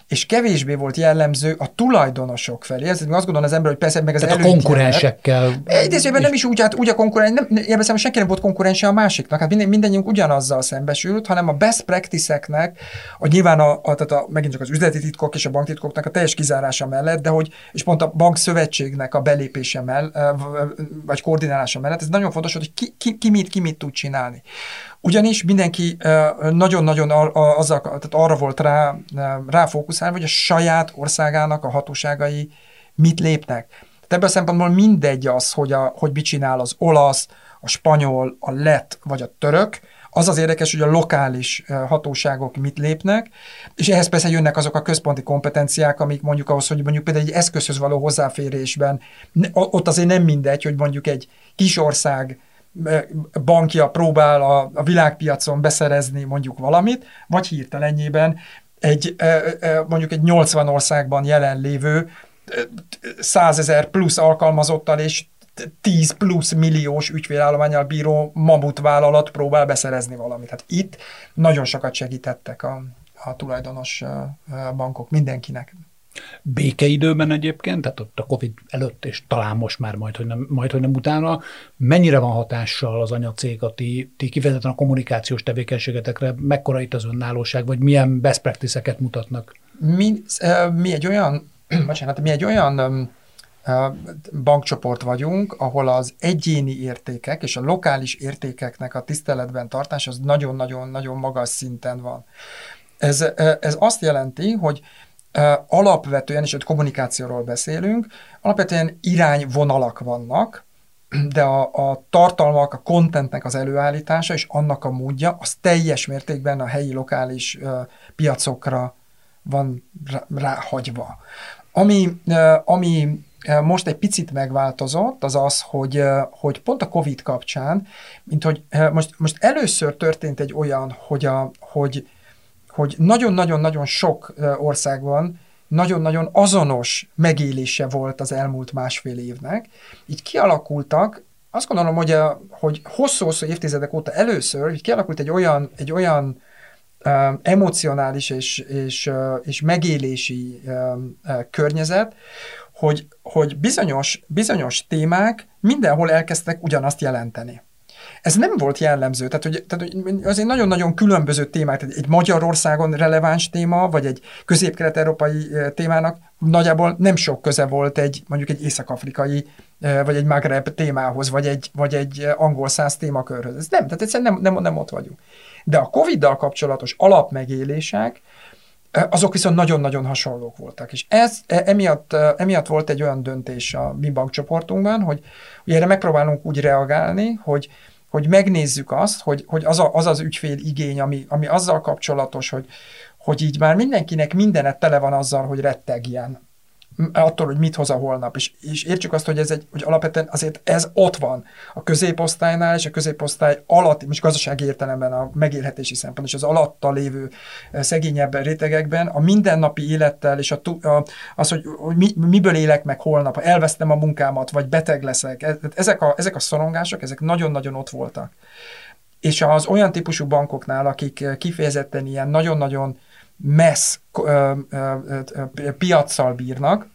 Speaker 3: és kevésbé volt jellemző a tulajdonosok felé. Ez azt gondolom az ember, hogy persze meg az
Speaker 1: Tehát a konkurensekkel.
Speaker 3: Egyébként nem is úgy, hát úgy a konkurens, nem, nem senki nem volt konkurense a másiknak, hát minden, mindennyiunk ugyanazzal szembesült, hanem a best practice-eknek, a nyilván a, a, tehát a, megint csak az üzleti titkok és a banktitkoknak a teljes kizárása mellett, de hogy, és pont a bankszövetségnek a belépése mellett, vagy koordinálása mellett, ez nagyon fontos, hogy ki, ki, ki, mit, ki mit tud csinálni. Ugyanis mindenki nagyon-nagyon azzal, tehát arra volt rá, rá fókuszálva, hogy a saját országának a hatóságai mit lépnek. Tehát ebből a szempontból mindegy az, hogy, a, hogy mit csinál az olasz, a spanyol, a lett vagy a török, az az érdekes, hogy a lokális hatóságok mit lépnek, és ehhez persze jönnek azok a központi kompetenciák, amik mondjuk ahhoz, hogy mondjuk például egy eszközhöz való hozzáférésben, ott azért nem mindegy, hogy mondjuk egy kis ország bankja próbál a, a világpiacon beszerezni mondjuk valamit, vagy hirtelenjében egy mondjuk egy 80 országban jelenlévő 100 ezer plusz alkalmazottal és 10 plusz milliós ügyfélállományal bíró mamut vállalat próbál beszerezni valamit. Hát itt nagyon sokat segítettek a, a tulajdonos bankok mindenkinek.
Speaker 1: Békeidőben egyébként, tehát ott a Covid előtt, és talán most már majd, hogy nem, majd, hogy nem utána, mennyire van hatással az anyacég a ti, ti kifejezetten a kommunikációs tevékenységetekre, mekkora itt az önállóság, vagy milyen best practice-eket mutatnak?
Speaker 3: Mi, mi egy olyan, bocsánat, mi egy olyan bankcsoport vagyunk, ahol az egyéni értékek és a lokális értékeknek a tiszteletben tartás az nagyon-nagyon-nagyon magas szinten van. Ez, ez azt jelenti, hogy alapvetően, és ott kommunikációról beszélünk, alapvetően irányvonalak vannak, de a, a tartalmak, a contentnek az előállítása és annak a módja, az teljes mértékben a helyi lokális uh, piacokra van ráhagyva. Ami, uh, ami most egy picit megváltozott, az az, hogy, hogy pont a COVID kapcsán, mint hogy most, most először történt egy olyan, hogy, a, hogy hogy nagyon-nagyon-nagyon sok országban nagyon-nagyon azonos megélése volt az elmúlt másfél évnek. Így kialakultak, azt gondolom, hogy, a, hogy hosszú-hosszú évtizedek óta először így kialakult egy olyan, egy olyan uh, emocionális és, és, uh, és megélési uh, uh, környezet, hogy, hogy bizonyos, bizonyos témák mindenhol elkezdtek ugyanazt jelenteni. Ez nem volt jellemző, tehát, hogy, tehát hogy azért nagyon-nagyon különböző témák, tehát egy Magyarországon releváns téma, vagy egy közép-kelet-európai témának nagyjából nem sok köze volt egy mondjuk egy észak-afrikai, vagy egy Magreb témához, vagy egy, vagy egy angol száz témakörhöz. Ez nem, tehát egyszerűen nem, nem, nem ott vagyunk. De a Covid-dal kapcsolatos alapmegélések, azok viszont nagyon-nagyon hasonlók voltak. És ez, e, emiatt, emiatt volt egy olyan döntés a mi bankcsoportunkban, hogy, hogy erre megpróbálunk úgy reagálni, hogy, hogy megnézzük azt, hogy, hogy az, a, az az ügyfél igény, ami, ami azzal kapcsolatos, hogy, hogy így már mindenkinek mindenet tele van azzal, hogy rettegjen. Attól, hogy mit hoz a holnap. És, és értsük azt, hogy ez egy, hogy alapvetően azért ez ott van a középosztálynál, és a középosztály alatt, most gazdasági értelemben a megélhetési szempont, és az alatta lévő szegényebb rétegekben a mindennapi élettel, és a, a, az, hogy, hogy mi, miből élek meg holnap, ha elvesztem a munkámat, vagy beteg leszek, e, ezek a, ezek a szorongások, ezek nagyon-nagyon ott voltak. És az olyan típusú bankoknál, akik kifejezetten ilyen nagyon-nagyon messz piaccal bírnak,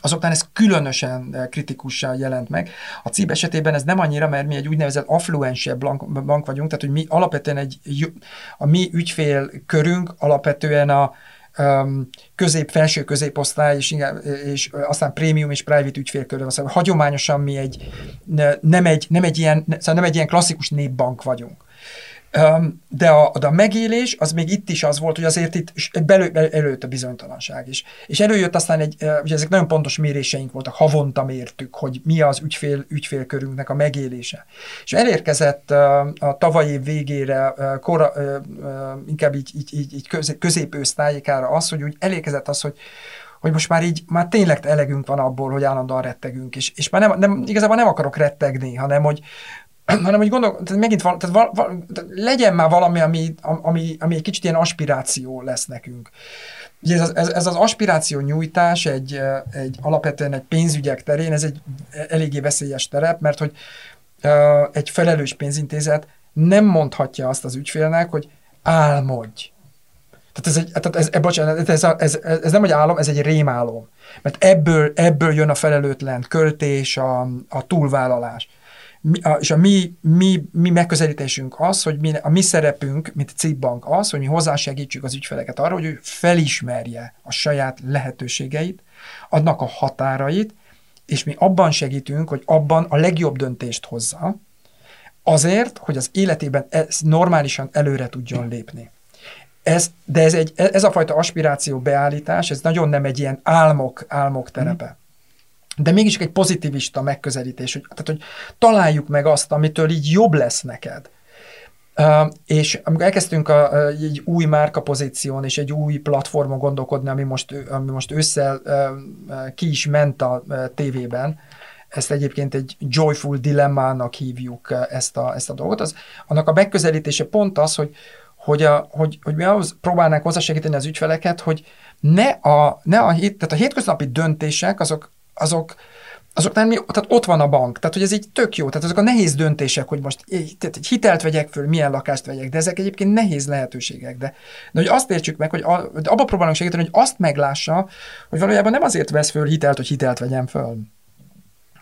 Speaker 3: azoknál ez különösen kritikussá jelent meg. A CIB esetében ez nem annyira, mert mi egy úgynevezett affluensebb bank vagyunk, tehát hogy mi alapvetően egy, a mi ügyfélkörünk alapvetően a, közép, felső középosztály, és, és aztán prémium és private ügyfélkörről van. Szóval hagyományosan mi egy, nem egy, nem egy ilyen, szóval nem egy ilyen klasszikus népbank vagyunk. De a, de a megélés az még itt is az volt, hogy azért itt belő, előtt a bizonytalanság is. És előjött aztán egy, ugye ezek nagyon pontos méréseink voltak, havonta mértük, hogy mi az ügyfél, ügyfélkörünknek a megélése. És elérkezett a tavalyi év végére, kora, inkább így, így, így, így középősz tájékára az, hogy úgy elérkezett az, hogy hogy most már így, már tényleg elegünk van abból, hogy állandóan rettegünk, és, és már nem, nem, igazából nem akarok rettegni, hanem hogy, hanem hogy gondol, tehát megint val, tehát val, val, tehát legyen már valami, ami, ami, ami egy kicsit ilyen aspiráció lesz nekünk. Ugye ez, ez, ez az aspiráció nyújtás egy, egy alapvetően egy pénzügyek terén, ez egy eléggé veszélyes terep, mert hogy egy felelős pénzintézet nem mondhatja azt az ügyfélnek, hogy álmodj. Tehát ez, egy, tehát ez, bocsánat, ez, ez, ez, ez nem egy álom, ez egy rémálom. Mert ebből, ebből jön a felelőtlen költés, a, a túlvállalás és a mi, mi, mi megközelítésünk az, hogy mi, a mi szerepünk, mint CIP bank az, hogy mi hozzásegítsük az ügyfeleket arra, hogy ő felismerje a saját lehetőségeit, adnak a határait, és mi abban segítünk, hogy abban a legjobb döntést hozza, azért, hogy az életében ez normálisan előre tudjon lépni. Ez, de ez, egy, ez a fajta aspiráció beállítás, ez nagyon nem egy ilyen álmok, álmok terepe de mégis egy pozitivista megközelítés, hogy, tehát, hogy találjuk meg azt, amitől így jobb lesz neked. Uh, és amikor elkezdtünk a, egy új márkapozíción és egy új platformon gondolkodni, ami most, ami most ősszel uh, ki is ment a uh, tévében, ezt egyébként egy joyful dilemmának hívjuk ezt a, ezt a dolgot, az, annak a megközelítése pont az, hogy, hogy, a, hogy, hogy mi ahhoz próbálnánk hozzásegíteni az ügyfeleket, hogy ne a, ne a, tehát a hétköznapi döntések azok azok, azok nem, tehát ott van a bank, tehát hogy ez így tök jó, tehát azok a nehéz döntések, hogy most tehát egy hitelt vegyek föl, milyen lakást vegyek, de ezek egyébként nehéz lehetőségek, de, de hogy azt értsük meg, hogy a, abba próbálunk segíteni, hogy azt meglássa, hogy valójában nem azért vesz föl hitelt, hogy hitelt vegyen föl,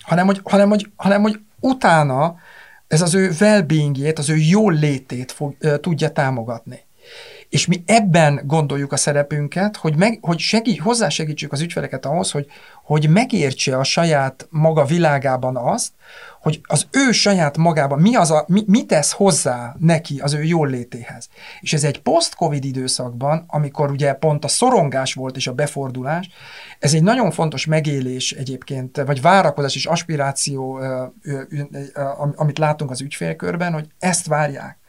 Speaker 3: hanem hogy, hanem, hogy, hanem, hogy utána ez az ő well az ő jól létét fog, tudja támogatni. És mi ebben gondoljuk a szerepünket, hogy, meg, hogy segít, hozzásegítsük az ügyfeleket ahhoz, hogy, hogy megértse a saját maga világában azt, hogy az ő saját magában mi, az a, mi, mi tesz hozzá neki az ő jól létéhez. És ez egy post-covid időszakban, amikor ugye pont a szorongás volt és a befordulás, ez egy nagyon fontos megélés egyébként, vagy várakozás és aspiráció, amit látunk az ügyfélkörben, hogy ezt várják.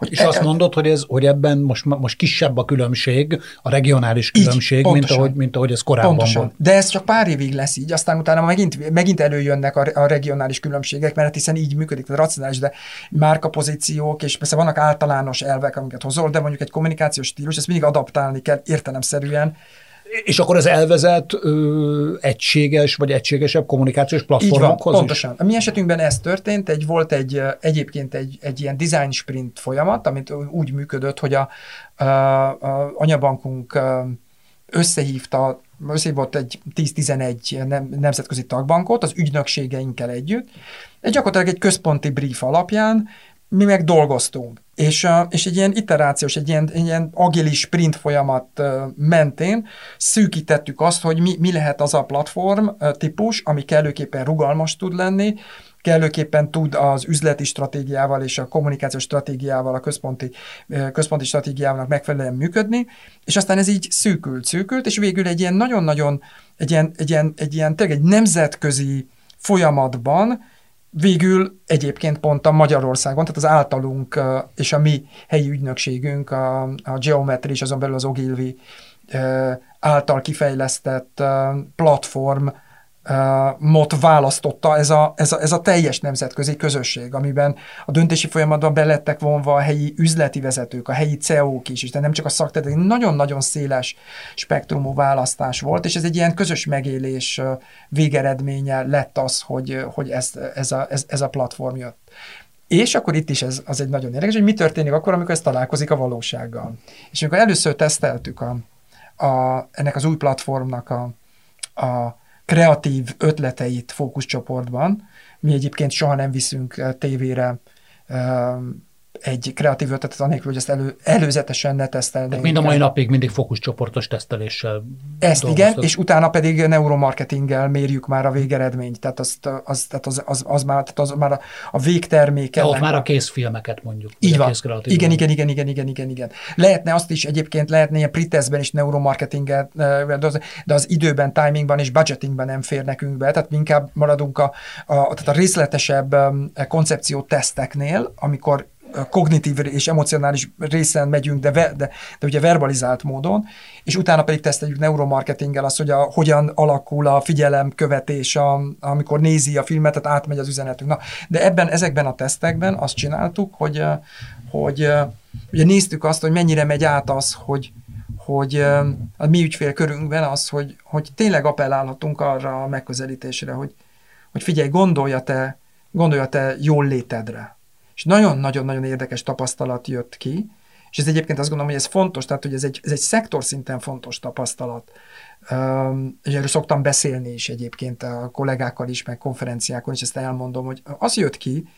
Speaker 1: Hogy és e, azt mondod, hogy, ez, hogy ebben most, most kisebb a különbség, a regionális különbség, így, mint, ahogy, mint ahogy ez korábban pontosan. volt.
Speaker 3: De ez csak pár évig lesz így, aztán utána megint, megint előjönnek a, a regionális különbségek, mert hiszen így működik, a racionális, de márkapozíciók, és persze vannak általános elvek, amiket hozol, de mondjuk egy kommunikációs stílus, ezt mindig adaptálni kell értelemszerűen,
Speaker 1: és akkor ez elvezet ö, egységes vagy egységesebb kommunikációs platformokhoz Így van,
Speaker 3: pontosan. A mi esetünkben ez történt, egy, volt egy egyébként egy, egy ilyen design sprint folyamat, amit úgy működött, hogy a, a, a anyabankunk összehívta, összehívott egy 10-11 nem, nemzetközi tagbankot az ügynökségeinkkel együtt, egy gyakorlatilag egy központi brief alapján mi meg dolgoztunk. És, és egy ilyen iterációs, egy ilyen, egy ilyen agilis sprint folyamat mentén szűkítettük azt, hogy mi, mi lehet az a platform típus, ami kellőképpen rugalmas tud lenni, kellőképpen tud az üzleti stratégiával és a kommunikációs stratégiával, a központi, központi stratégiával megfelelően működni, és aztán ez így szűkült, szűkült, és végül egy ilyen nagyon-nagyon, egy ilyen, egy ilyen, egy ilyen tényleg egy nemzetközi folyamatban Végül egyébként pont a Magyarországon, tehát az általunk és a mi helyi ügynökségünk, a, a Geometry és azon belül az Ogilvy által kifejlesztett platform mot választotta ez a, ez, a, ez a teljes nemzetközi közösség, amiben a döntési folyamatban belettek vonva a helyi üzleti vezetők, a helyi CEO-k is, és de nem csak a szakterület, nagyon-nagyon széles spektrumú választás volt, és ez egy ilyen közös megélés végeredménye lett az, hogy, hogy ez, ez, a, ez, ez a platform jött. És akkor itt is ez az egy nagyon érdekes, hogy mi történik akkor, amikor ez találkozik a valósággal. És amikor először teszteltük a, a, ennek az új platformnak a, a kreatív ötleteit fókuszcsoportban. Mi egyébként soha nem viszünk eh, tévére egy kreatív ötletet, anélkül, hogy ezt elő, előzetesen ne tesztelnénk.
Speaker 1: Mind a mai napig mindig fókuszcsoportos teszteléssel
Speaker 3: Ezt igen, és utána pedig neuromarketinggel mérjük már a végeredményt, tehát, azt, az, tehát az, az, az, már, tehát az már a, a végterméke.
Speaker 1: Ott már a készfilmeket mondjuk.
Speaker 3: Így van. Igen, igen, igen, igen, igen, igen, igen. Lehetne azt is egyébként, lehetne ilyen pretestben is neuromarketinget, de az, de az időben, timingban és budgetingben nem fér nekünk be, tehát inkább maradunk a, a, tehát a részletesebb koncepció teszteknél, amikor kognitív és emocionális részen megyünk, de, ve, de, de ugye verbalizált módon, és utána pedig teszteljük neuromarketinggel azt, hogy a, hogyan alakul a figyelemkövetés, a, amikor nézi a filmet, tehát átmegy az üzenetünk. Na, de ebben, ezekben a tesztekben azt csináltuk, hogy, hogy ugye néztük azt, hogy mennyire megy át az, hogy, hogy a mi ügyfélkörünkben az, hogy, hogy tényleg appellálhatunk arra a megközelítésre, hogy, hogy figyelj, gondolja te, gondolja te jól létedre és nagyon-nagyon-nagyon érdekes tapasztalat jött ki, és ez egyébként azt gondolom, hogy ez fontos, tehát hogy ez egy, ez egy szektor szinten fontos tapasztalat. és erről szoktam beszélni is egyébként a kollégákkal is, meg konferenciákon, és ezt elmondom, hogy az jött ki,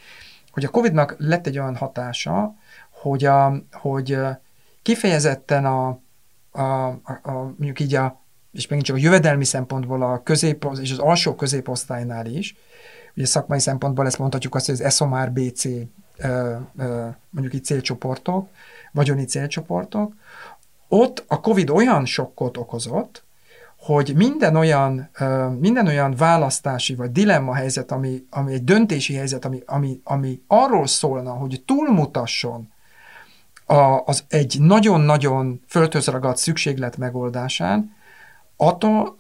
Speaker 3: hogy a Covid-nak lett egy olyan hatása, hogy, a, hogy kifejezetten a, a, a, a mondjuk így a, és megint csak a jövedelmi szempontból a közép és az alsó középosztálynál is, ugye szakmai szempontból ezt mondhatjuk azt, hogy az SOMAR BC mondjuk itt célcsoportok, vagyoni célcsoportok, ott a COVID olyan sokkot okozott, hogy minden olyan, minden olyan választási vagy dilemma helyzet, ami, ami egy döntési helyzet, ami, ami, ami arról szólna, hogy túlmutasson a, az egy nagyon-nagyon földhöz szükséglet megoldásán, attól,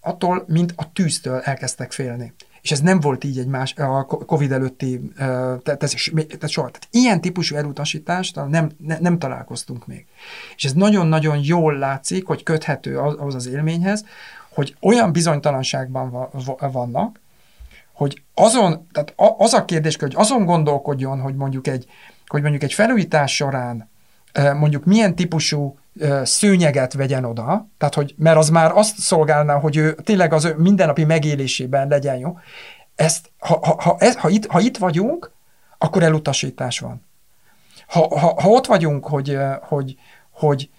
Speaker 3: attól, mint a tűztől elkezdtek félni és ez nem volt így egy más, a Covid előtti, tehát, ez, tehát soha. Tehát ilyen típusú elutasítást nem, ne, nem találkoztunk még. És ez nagyon-nagyon jól látszik, hogy köthető ahhoz az élményhez, hogy olyan bizonytalanságban vannak, hogy azon, tehát az a kérdés, hogy azon gondolkodjon, hogy mondjuk egy, hogy mondjuk egy felújítás során mondjuk milyen típusú szőnyeget vegyen oda, tehát hogy, mert az már azt szolgálná, hogy ő tényleg az ő mindennapi megélésében legyen jó. Ezt, ha, ha, ha, ez, ha, itt, ha itt vagyunk, akkor elutasítás van. Ha, ha, ha ott vagyunk, hogy, hogy, hogy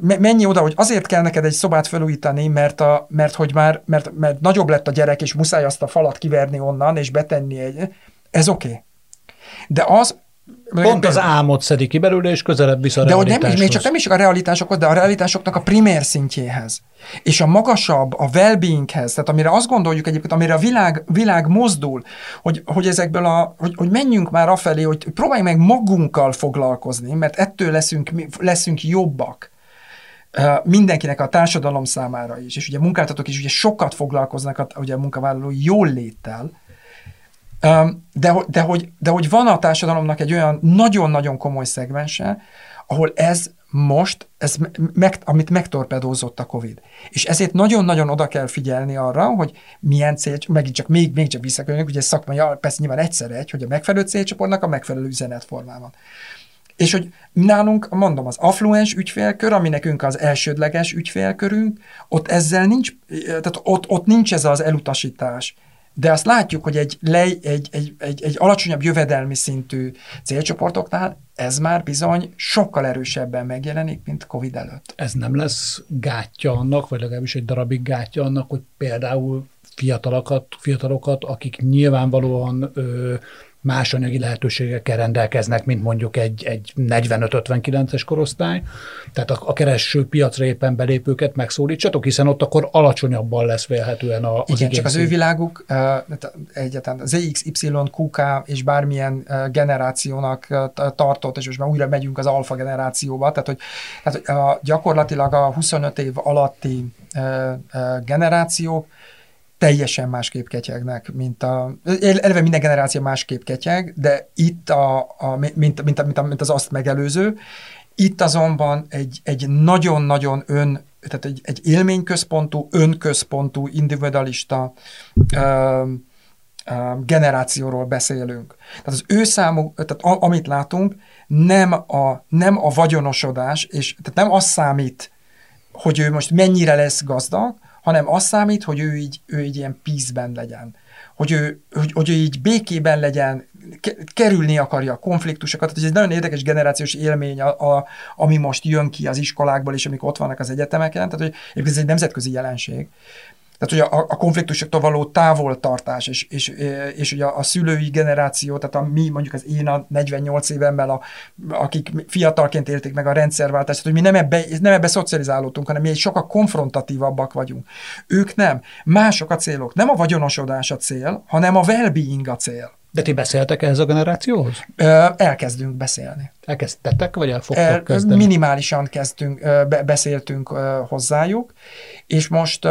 Speaker 3: mennyi oda, hogy azért kell neked egy szobát felújítani, mert, a, mert hogy már, mert, mert nagyobb lett a gyerek, és muszáj azt a falat kiverni onnan, és betenni egy, ez oké. Okay. De az,
Speaker 1: Pont az álmot szedi ki belőle, és közelebb visz a
Speaker 3: De hogy nem, még csak nem is a realitásokhoz, de a realitásoknak a primér szintjéhez. És a magasabb, a well tehát amire azt gondoljuk egyébként, amire a világ, világ mozdul, hogy, hogy ezekből a, hogy, hogy menjünk már afelé, hogy próbáljunk meg magunkkal foglalkozni, mert ettől leszünk, leszünk jobbak mindenkinek a társadalom számára is, és ugye munkáltatók is ugye sokat foglalkoznak a, ugye a munkavállalói jól léttel, de, de, hogy, de hogy van a társadalomnak egy olyan nagyon-nagyon komoly szegmense, ahol ez most, ez meg, amit megtorpedózott a COVID. És ezért nagyon-nagyon oda kell figyelni arra, hogy milyen cél, megint csak még, még csak visszakörülünk, ugye szakmai, persze nyilván egyszer egy, hogy a megfelelő célcsoportnak a megfelelő üzenetformában. És hogy nálunk, mondom, az affluens ügyfélkör, ami nekünk az elsődleges ügyfélkörünk, ott ezzel nincs, tehát ott, ott nincs ez az elutasítás de azt látjuk, hogy egy, lej, egy, egy, egy, egy alacsonyabb jövedelmi szintű célcsoportoknál ez már bizony sokkal erősebben megjelenik, mint COVID előtt.
Speaker 1: Ez nem lesz gátja annak, vagy legalábbis egy darabig gátja annak, hogy például fiatalokat, fiatalokat akik nyilvánvalóan ö, más anyagi lehetőségekkel rendelkeznek, mint mondjuk egy, egy 45-59-es korosztály. Tehát a, a kereső piacra éppen belépőket megszólítsatok, hiszen ott akkor alacsonyabban lesz vélhetően a,
Speaker 3: az Igen, csak az ő világuk egyáltalán az EX, Y, QK és bármilyen generációnak tartott, és most már újra megyünk az alfa generációba, tehát hogy, tehát, hogy uh, gyakorlatilag a 25 év alatti generációk teljesen másképp ketyegnek, mint a... Eleve minden generáció másképp ketyeg, de itt, a, a, mint, mint, mint, mint az azt megelőző, itt azonban egy, egy nagyon-nagyon ön, tehát egy, egy élményközpontú, önközpontú, individualista ö, ö, generációról beszélünk. Tehát az ő számú, tehát a, amit látunk, nem a, nem a vagyonosodás, és tehát nem az számít, hogy ő most mennyire lesz gazdag, hanem az számít, hogy ő így, ő így ilyen peace legyen. Hogy ő, hogy, hogy ő így békében legyen, kerülni akarja a konfliktusokat. Tehát ez egy nagyon érdekes generációs élmény, a, a, ami most jön ki az iskolákból, és amik ott vannak az egyetemeken. Tehát, hogy ez egy nemzetközi jelenség. Tehát, hogy a, a konfliktusoktól való távoltartás, és, és, és ugye a, a szülői generáció, tehát a mi, mondjuk az én a 48 évemmel, a, akik fiatalként élték meg a rendszerváltást, tehát, hogy mi nem ebbe, nem ebbe szocializálódtunk, hanem mi egy sokkal konfrontatívabbak vagyunk. Ők nem. Mások a célok. Nem a vagyonosodás a cél, hanem a well a cél.
Speaker 1: De ti beszéltek ehhez a generációhoz?
Speaker 3: Elkezdünk beszélni.
Speaker 1: Elkezdtetek, vagy el fogtok kezdeni?
Speaker 3: Minimálisan kezdtünk, be, beszéltünk hozzájuk, és most...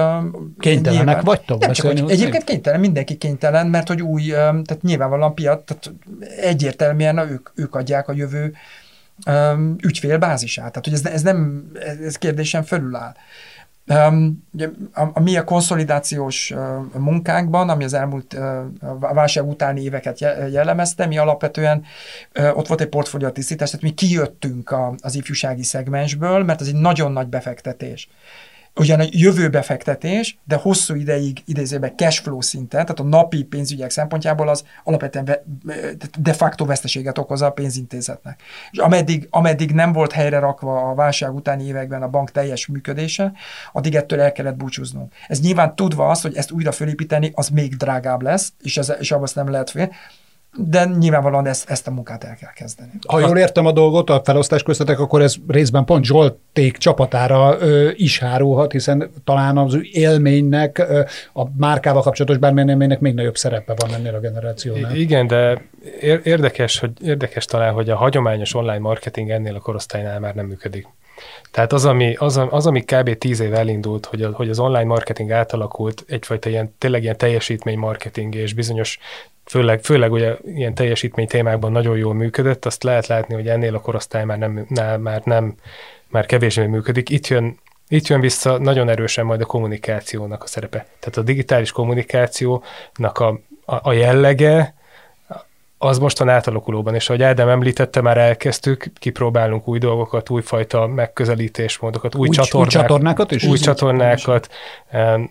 Speaker 1: Kénytelenek nyilván, vagytok
Speaker 3: nem csak, Egyébként kénytelen, mindenki kénytelen, mert hogy új, tehát nyilvánvalóan piac, tehát egyértelműen ők, ők adják a jövő ügyfélbázisát. Tehát, hogy ez, ez nem, ez kérdésen fölül áll. Ugye, a, a mi a konszolidációs munkánkban, ami az elmúlt uh, válság utáni éveket jellemezte, mi alapvetően ott volt egy portfólió tisztítás, tehát mi kijöttünk a, az ifjúsági szegmensből, mert ez egy nagyon nagy befektetés ugyan a jövőbefektetés, de hosszú ideig idézőben cashflow szinten, tehát a napi pénzügyek szempontjából az alapvetően de facto veszteséget okoz a pénzintézetnek. És ameddig, ameddig nem volt helyre rakva a válság utáni években a bank teljes működése, addig ettől el kellett búcsúznunk. Ez nyilván tudva azt, hogy ezt újra fölépíteni, az még drágább lesz, és, ez, és abban nem lehet fél de nyilvánvalóan ezt, ezt a munkát el kell kezdeni.
Speaker 1: Ha jól értem a dolgot, a felosztás köztetek, akkor ez részben pont Zsolték csapatára ö, is hárulhat, hiszen talán az élménynek, ö, a márkával kapcsolatos bármilyen élménynek még nagyobb szerepe van ennél a generációnál.
Speaker 4: Igen, de érdekes, hogy, érdekes talán, hogy a hagyományos online marketing ennél a korosztálynál már nem működik. Tehát az, ami, az, az, ami kb. tíz év elindult, hogy, a, hogy az online marketing átalakult egyfajta ilyen, tényleg ilyen teljesítmény marketing és bizonyos főleg, főleg ugye ilyen teljesítmény témákban nagyon jól működött, azt lehet látni, hogy ennél a korosztály már nem, nem, már nem, már kevésbé működik. Itt jön, itt jön vissza nagyon erősen majd a kommunikációnak a szerepe. Tehát a digitális kommunikációnak a, a, a jellege, az mostan átalakulóban, és ahogy Ádám említette, már elkezdtük, kipróbálunk új dolgokat, újfajta megközelítésmódokat, új, új csatornák, új csatornákat is? Új csatornákat.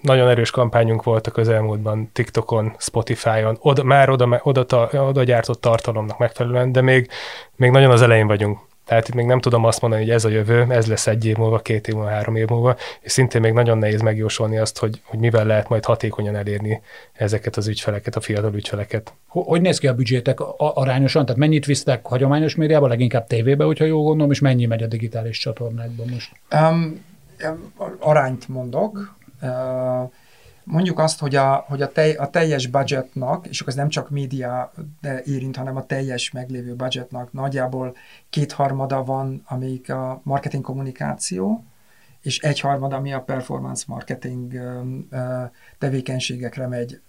Speaker 4: Nagyon erős kampányunk volt a közelmúltban TikTokon, Spotify-on, oda, már oda, oda, oda gyártott tartalomnak megfelelően, de még, még nagyon az elején vagyunk. Tehát itt még nem tudom azt mondani, hogy ez a jövő, ez lesz egy év múlva, két év múlva, három év múlva, és szintén még nagyon nehéz megjósolni azt, hogy, hogy mivel lehet majd hatékonyan elérni ezeket az ügyfeleket, a fiatal ügyfeleket.
Speaker 1: Hogy néz ki a büdzsétek arányosan? Tehát mennyit visztek hagyományos médiába, leginkább tévébe, hogyha jól gondolom, és mennyi megy a digitális csatornákban most? Um,
Speaker 3: arányt mondok. Uh, Mondjuk azt, hogy a, hogy a, tej, a teljes budgetnak, és akkor ez nem csak média érint, hanem a teljes meglévő budgetnak nagyjából kétharmada van, amelyik a marketing kommunikáció, és egyharmada, ami a performance marketing tevékenységekre megy.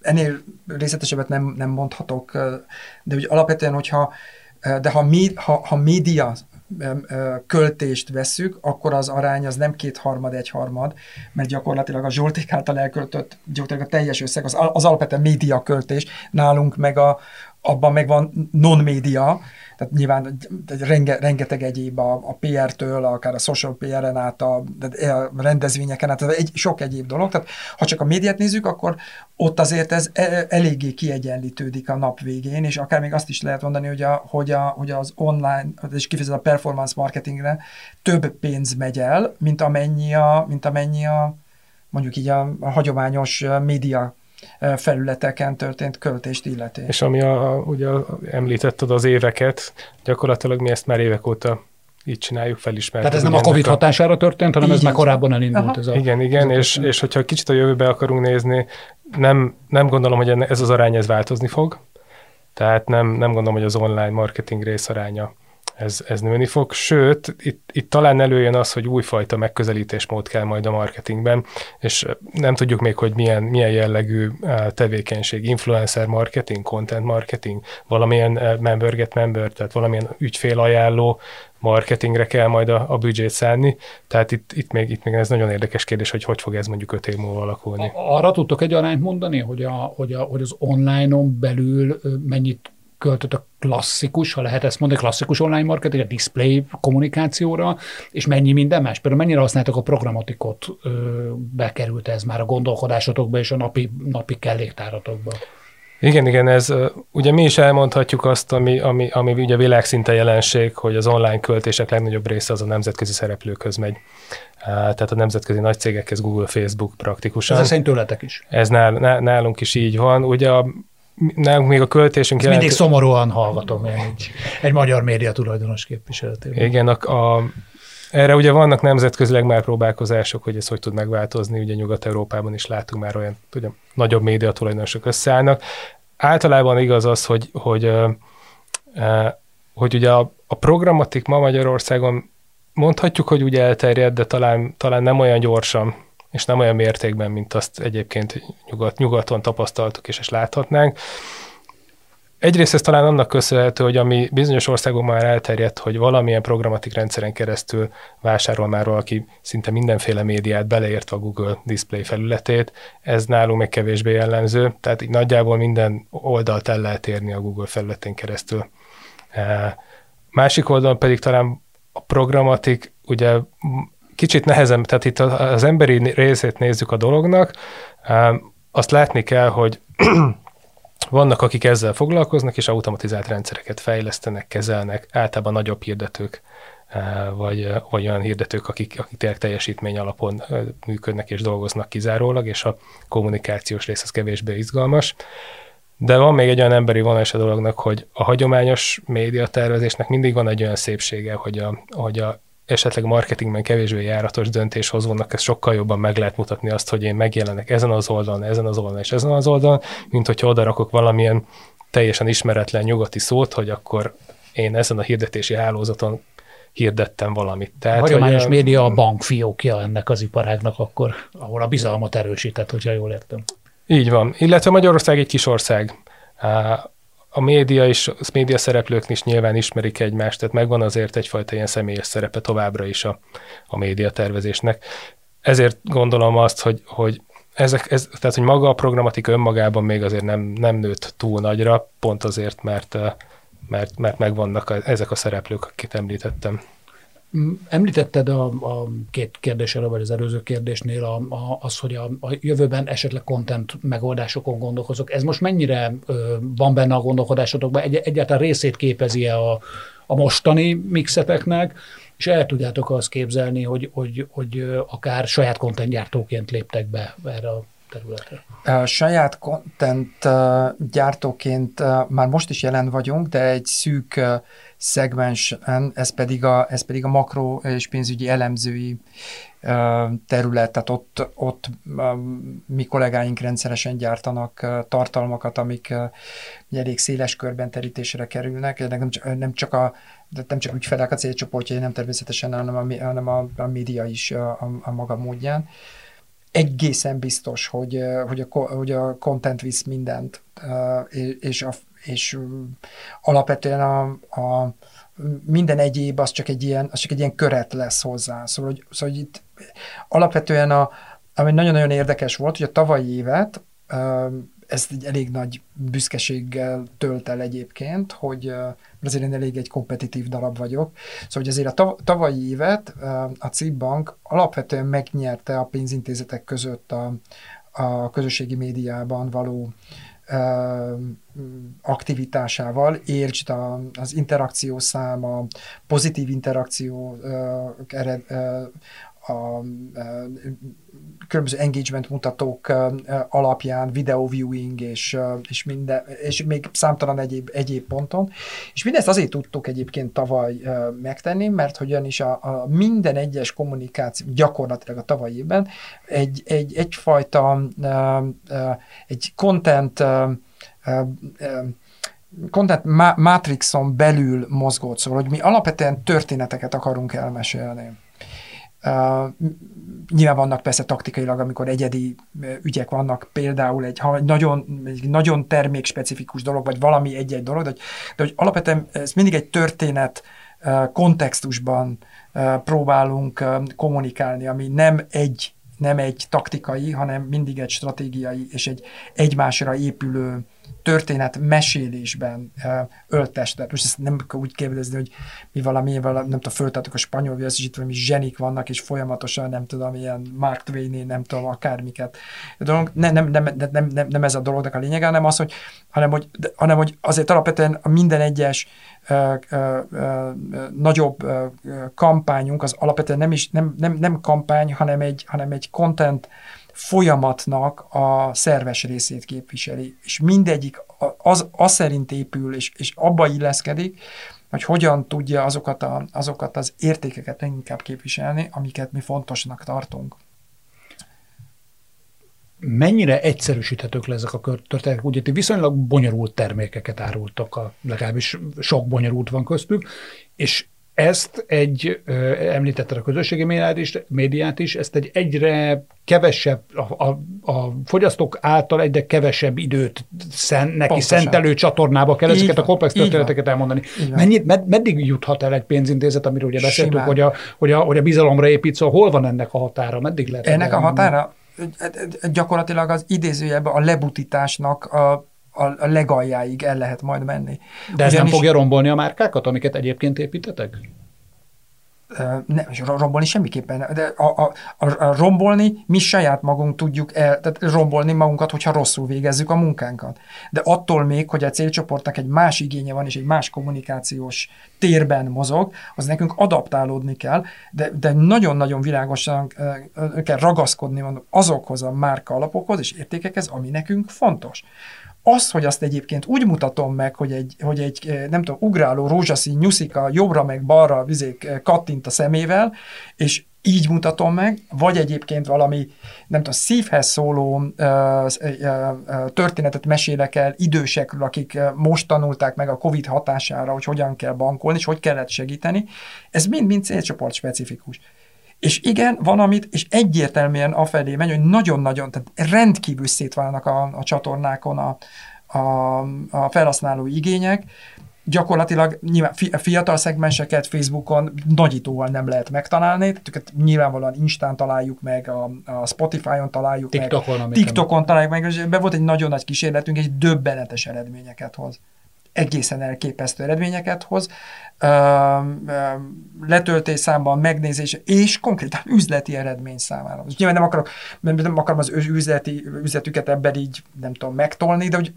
Speaker 3: Ennél részletesebbet nem, nem mondhatok, de úgy alapvetően, hogyha de ha, ha, ha média költést veszük, akkor az arány az nem kétharmad, egyharmad, mert gyakorlatilag a Zsolték által elköltött, gyakorlatilag a teljes összeg, az, az alapvetően média költés, nálunk meg a, abban meg van non-média, tehát nyilván renge, rengeteg egyéb a, a PR-től, akár a social PR-en át, a, a rendezvényeken át, egy, sok egyéb dolog. Tehát ha csak a médiát nézzük, akkor ott azért ez e, eléggé kiegyenlítődik a nap végén, és akár még azt is lehet mondani, hogy, a, hogy, a, hogy az online, és kifejezetten a performance marketingre több pénz megy el, mint amennyi a, mint amennyi a mondjuk így a, a hagyományos média felületeken történt költést illeti.
Speaker 4: És ami a, ugye említetted az éveket, gyakorlatilag mi ezt már évek óta így csináljuk, felismertük.
Speaker 1: Tehát ez nem a Covid a... hatására történt, hanem igen. ez már korábban elindult. Ez
Speaker 4: a, igen, igen, ez és, és hogyha kicsit a jövőbe akarunk nézni, nem, nem gondolom, hogy ez az arány ez változni fog, tehát nem, nem gondolom, hogy az online marketing rész aránya ez, ez nőni fog, sőt, itt, itt talán előjön az, hogy újfajta megközelítésmód kell majd a marketingben, és nem tudjuk még, hogy milyen, milyen jellegű tevékenység, influencer marketing, content marketing, valamilyen member get member, tehát valamilyen ügyfélajánló marketingre kell majd a, a büdzsét szállni, tehát itt, itt, még, itt még ez nagyon érdekes kérdés, hogy hogy fog ez mondjuk öt év múlva alakulni.
Speaker 1: Arra tudtok egy arányt mondani, hogy, a, hogy, a, hogy az online-on belül mennyit költött a klasszikus, ha lehet ezt mondani, klasszikus online marketing, a display kommunikációra, és mennyi minden más? Például mennyire használtak a programatikot, bekerült ez már a gondolkodásotokba és a napi, napi kelléktáratokba?
Speaker 4: Igen, igen, ez ugye mi is elmondhatjuk azt, ami, ami, ami ugye világszinte jelenség, hogy az online költések legnagyobb része az a nemzetközi szereplőkhöz megy. Tehát a nemzetközi nagy cégekhez, Google, Facebook praktikusan.
Speaker 1: Ez szerint tőletek is.
Speaker 4: Ez nál, nálunk is így van. Ugye a nálunk még a költésünk...
Speaker 1: Jelent... Mindig szomorúan hallgatom egy, egy magyar média tulajdonos képviseletében.
Speaker 4: Igen, a, a, erre ugye vannak nemzetközileg már próbálkozások, hogy ez hogy tud megváltozni, ugye Nyugat-Európában is látunk már olyan, ugye nagyobb média tulajdonosok összeállnak. Általában igaz az, hogy, hogy, hogy ugye a, a programatik ma Magyarországon mondhatjuk, hogy ugye elterjed, de talán, talán nem olyan gyorsan, és nem olyan mértékben, mint azt egyébként nyugat, nyugaton tapasztaltuk és, és láthatnánk. Egyrészt ez talán annak köszönhető, hogy ami bizonyos országokban már elterjedt, hogy valamilyen programatik rendszeren keresztül vásárol már valaki szinte mindenféle médiát, beleértve a Google Display felületét, ez nálunk még kevésbé jellemző, tehát így nagyjából minden oldalt el lehet érni a Google felületén keresztül. E, másik oldalon pedig talán a programatik ugye kicsit nehezem, tehát itt az emberi részét nézzük a dolognak, azt látni kell, hogy vannak, akik ezzel foglalkoznak, és automatizált rendszereket fejlesztenek, kezelnek, általában nagyobb hirdetők, vagy, vagy olyan hirdetők, akik, akik tényleg teljesítmény alapon működnek és dolgoznak kizárólag, és a kommunikációs rész az kevésbé izgalmas. De van még egy olyan emberi vonal a dolognak, hogy a hagyományos médiatervezésnek mindig van egy olyan szépsége, hogy a, hogy a esetleg marketingben kevésbé járatos döntéshozónak ez sokkal jobban meg lehet mutatni azt, hogy én megjelenek ezen az oldalon, ezen az oldalon és ezen az oldalon, mint hogyha oda rakok valamilyen teljesen ismeretlen nyugati szót, hogy akkor én ezen a hirdetési hálózaton hirdettem valamit.
Speaker 1: Tehát, a hagyományos hogy, média a bankfiókja ennek az iparágnak akkor, ahol a bizalmat erősített, hogyha jól értem.
Speaker 4: Így van. Illetve Magyarország egy kis ország a média és a média szereplők is nyilván ismerik egymást, tehát megvan azért egyfajta ilyen személyes szerepe továbbra is a, a média tervezésnek. Ezért gondolom azt, hogy, hogy ezek, ez, tehát, hogy maga a programatika önmagában még azért nem, nem nőtt túl nagyra, pont azért, mert, mert, mert megvannak ezek a szereplők, akik említettem.
Speaker 1: Említetted a, a két kérdésre, vagy az előző kérdésnél a, a, az, hogy a, a jövőben esetleg content megoldásokon gondolkozok. Ez most mennyire ö, van benne a gondolkodásotokban? Egy, egyáltalán részét képezi-e a, a mostani mixeteknek, és el tudjátok azt képzelni, hogy, hogy, hogy akár saját content gyártóként léptek be erre a területre?
Speaker 3: Saját content gyártóként már most is jelen vagyunk, de egy szűk szegmensen, ez pedig a, ez pedig a makro és pénzügyi elemzői terület, tehát ott, ott mi kollégáink rendszeresen gyártanak tartalmakat, amik elég széles körben terítésre kerülnek, nem csak, nem csak a nem csak ügyfelek a célcsoportjai, nem természetesen, hanem a, hanem a, a média is a, a, a maga módján. Egészen biztos, hogy, hogy, a, hogy a content visz mindent, és a, és alapvetően a, a minden egyéb az csak egy ilyen, az csak egy ilyen köret lesz hozzá. Szóval, hogy, szóval hogy itt alapvetően a, ami nagyon-nagyon érdekes volt, hogy a tavalyi évet, ez egy elég nagy büszkeséggel tölt el egyébként, hogy azért én elég egy kompetitív darab vagyok. Szóval, hogy azért a tavalyi évet a CIP alapvetően megnyerte a pénzintézetek között a, a közösségi médiában való aktivitásával, értsd az interakció száma, pozitív interakció ered, a különböző engagement mutatók alapján, video viewing és, és, minden, és még számtalan egyéb, egyéb ponton. És mindezt azért tudtuk egyébként tavaly megtenni, mert hogyan is a, a minden egyes kommunikáció gyakorlatilag a tavalyi évben egy, egy, egyfajta egy content content matrixon belül mozgott, szóval, hogy mi alapvetően történeteket akarunk elmesélni. Uh, nyilván vannak persze taktikailag, amikor egyedi ügyek vannak, például egy, ha nagyon, egy nagyon termékspecifikus dolog, vagy valami egy-egy dolog, de de hogy alapvetően ez mindig egy történet kontextusban próbálunk kommunikálni, ami nem egy nem egy taktikai, hanem mindig egy stratégiai és egy egymásra épülő történet mesélésben öltestet. Most ezt nem kell úgy kérdezni, hogy mi valami, valami nem tudom, föltettük a spanyol viasz, és itt valami zsenik vannak, és folyamatosan nem tudom, ilyen Mark twain nem tudom, akármiket. Dolog, nem, nem, nem, nem, nem, nem, ez a dolognak a lényege, hanem az, hogy, hanem, hogy, hanem, hogy azért alapvetően a minden egyes ö, ö, ö, nagyobb ö, kampányunk az alapvetően nem is nem, nem, nem kampány, hanem egy, hanem egy content folyamatnak a szerves részét képviseli, és mindegyik az, az szerint épül, és, és abba illeszkedik, hogy hogyan tudja azokat, a, azokat az értékeket inkább képviselni, amiket mi fontosnak tartunk.
Speaker 1: Mennyire egyszerűsíthetők le ezek a történetek? Ugye ti viszonylag bonyolult termékeket árultak, a, legalábbis sok bonyolult van köztük, és ezt egy, említette a közösségi médiát is, médiát is, ezt egy egyre kevesebb, a, a, a fogyasztók által egyre kevesebb időt szen, neki Pontosan. szentelő csatornába kell ezeket a komplex történeteket elmondani. Mennyit, med, meddig juthat el egy pénzintézet, amiről ugye beszéltük, hogy a, hogy, a, hogy a bizalomra épít, szóval hol van ennek a határa, meddig lehet?
Speaker 3: Ennek a határa gyakorlatilag az idézőjelben a lebutításnak a a, a legaljáig el lehet majd menni.
Speaker 1: De ez Ugyanis, nem fogja rombolni a márkákat, amiket egyébként építetek?
Speaker 3: nem, rombolni semmiképpen. De a, a, a, a rombolni mi saját magunk tudjuk el, tehát rombolni magunkat, hogyha rosszul végezzük a munkánkat. De attól még, hogy a célcsoportnak egy más igénye van, és egy más kommunikációs térben mozog, az nekünk adaptálódni kell, de, de nagyon-nagyon világosan kell ragaszkodni azokhoz a márka alapokhoz és értékekhez, ami nekünk fontos. Az, hogy azt egyébként úgy mutatom meg, hogy egy, hogy egy eh, nem tudom, ugráló rózsaszín nyuszika jobbra meg balra vizék eh, kattint a szemével, és így mutatom meg, vagy egyébként valami, nem tudom, szívhez szóló ö, ö, ö, történetet mesélek el idősekről, akik most tanulták meg a COVID hatására, hogy hogyan kell bankolni, és hogy kellett segíteni. Ez mind-mind célcsoport specifikus. És igen, van amit, és egyértelműen afelé megy, hogy nagyon-nagyon, tehát rendkívül szétválnak a, a csatornákon a, a, a felhasználó igények, gyakorlatilag nyilván fiatal szegmenseket Facebookon nagyítóval nem lehet megtalálni, tehát nyilvánvalóan Instán találjuk meg, a, a Spotify-on találjuk
Speaker 1: TikTokon,
Speaker 3: meg, TikTokon találjuk meg, és be volt egy nagyon nagy kísérletünk, egy döbbenetes eredményeket hoz egészen elképesztő eredményeket hoz, letöltés számban, megnézés, és konkrétan üzleti eredmény számára. Nyilván nem akarok, nem akarom az üzleti, üzletüket ebben így, nem tudom, megtolni, de hogy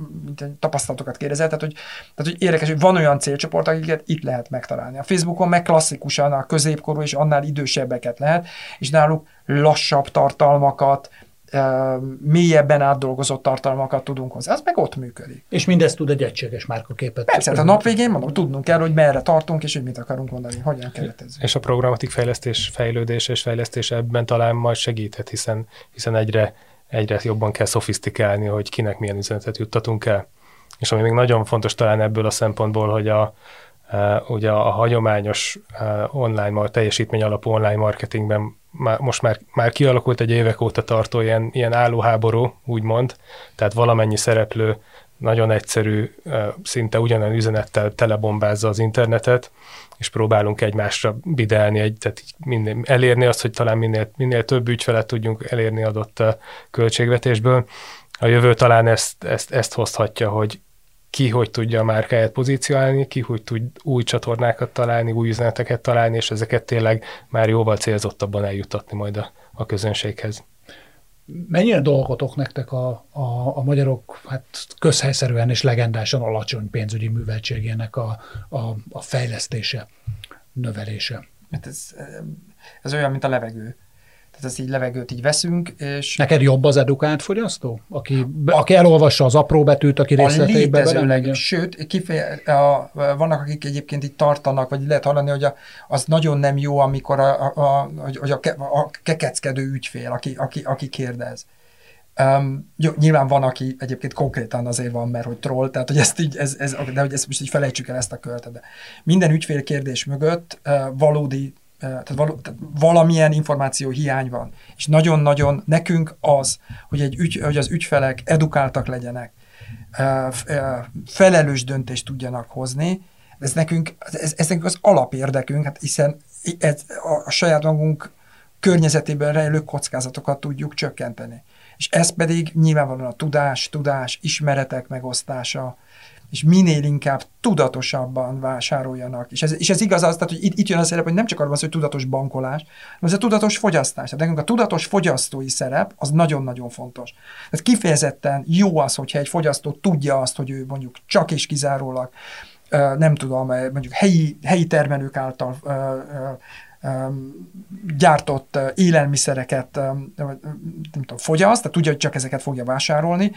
Speaker 3: tapasztalatokat kérdezel, tehát hogy, tehát hogy érdekes, hogy van olyan célcsoport, akiket itt lehet megtalálni. A Facebookon meg klasszikusan a középkorú és annál idősebbeket lehet, és náluk lassabb tartalmakat, mélyebben átdolgozott tartalmakat tudunk hozzá. Ez meg ott működik.
Speaker 1: És mindezt tud egy egységes márkaképet.
Speaker 3: Persze, hát a nap végén mondom, tudnunk kell, hogy merre tartunk, és hogy mit akarunk mondani, hogyan keretezzük.
Speaker 4: És a programatik fejlesztés, fejlődés és fejlesztés ebben talán majd segíthet, hiszen, hiszen egyre, egyre jobban kell szofisztikálni, hogy kinek milyen üzenetet juttatunk el. És ami még nagyon fontos talán ebből a szempontból, hogy a, ugye a hagyományos online, teljesítmény alapú online marketingben már, most már, már kialakult egy évek óta tartó ilyen, ilyen állóháború, úgymond, tehát valamennyi szereplő nagyon egyszerű, szinte ugyanolyan üzenettel telebombázza az internetet, és próbálunk egymásra bidelni, egy, tehát minél, elérni azt, hogy talán minél, minél több ügyfelet tudjunk elérni adott költségvetésből. A jövő talán ezt, ezt, ezt hozhatja, hogy ki hogy tudja a márkáját pozícionálni, ki hogy tud új csatornákat találni, új üzeneteket találni, és ezeket tényleg már jóval célzottabban eljutatni majd a, a közönséghez.
Speaker 1: Mennyire dolgotok nektek a, a, a magyarok hát közhelyszerűen és legendásan alacsony pénzügyi műveltségének a, a, a fejlesztése, növelése?
Speaker 3: Hát ez, ez olyan, mint a levegő. Tehát ezt így levegőt így veszünk, és...
Speaker 1: Neked jobb az edukált fogyasztó? Aki, a, aki elolvassa az apró betűt, aki részleteibe
Speaker 3: belemegy? Sőt, kifeje, a, vannak, akik egyébként itt tartanak, vagy lehet hallani, hogy a, az nagyon nem jó, amikor a, a, a, a, a, a kekeckedő ügyfél, aki, aki, aki kérdez. Um, jó, nyilván van, aki egyébként konkrétan azért van, mert hogy troll, tehát hogy ezt így, ez, ez, de hogy ezt most így felejtsük el ezt a kört, de minden ügyfél kérdés mögött uh, valódi, tehát, való, tehát valamilyen információ hiány van. És nagyon-nagyon nekünk az, hogy, egy ügy, hogy az ügyfelek edukáltak legyenek, felelős döntést tudjanak hozni, ez nekünk, ez, ez nekünk az alapérdekünk, hát hiszen ez a, a saját magunk környezetében rejlő kockázatokat tudjuk csökkenteni és ez pedig nyilvánvalóan a tudás, tudás, ismeretek megosztása, és minél inkább tudatosabban vásároljanak. És ez, és ez igaz az, tehát, hogy itt, itt jön a szerep, hogy nem csak arról van hogy tudatos bankolás, hanem ez a tudatos fogyasztás. Tehát nekünk a tudatos fogyasztói szerep az nagyon-nagyon fontos. Tehát kifejezetten jó az, hogyha egy fogyasztó tudja azt, hogy ő mondjuk csak és kizárólag nem tudom, mondjuk helyi, helyi termelők által gyártott élelmiszereket nem tudom, fogyaszt, tehát tudja, hogy csak ezeket fogja vásárolni,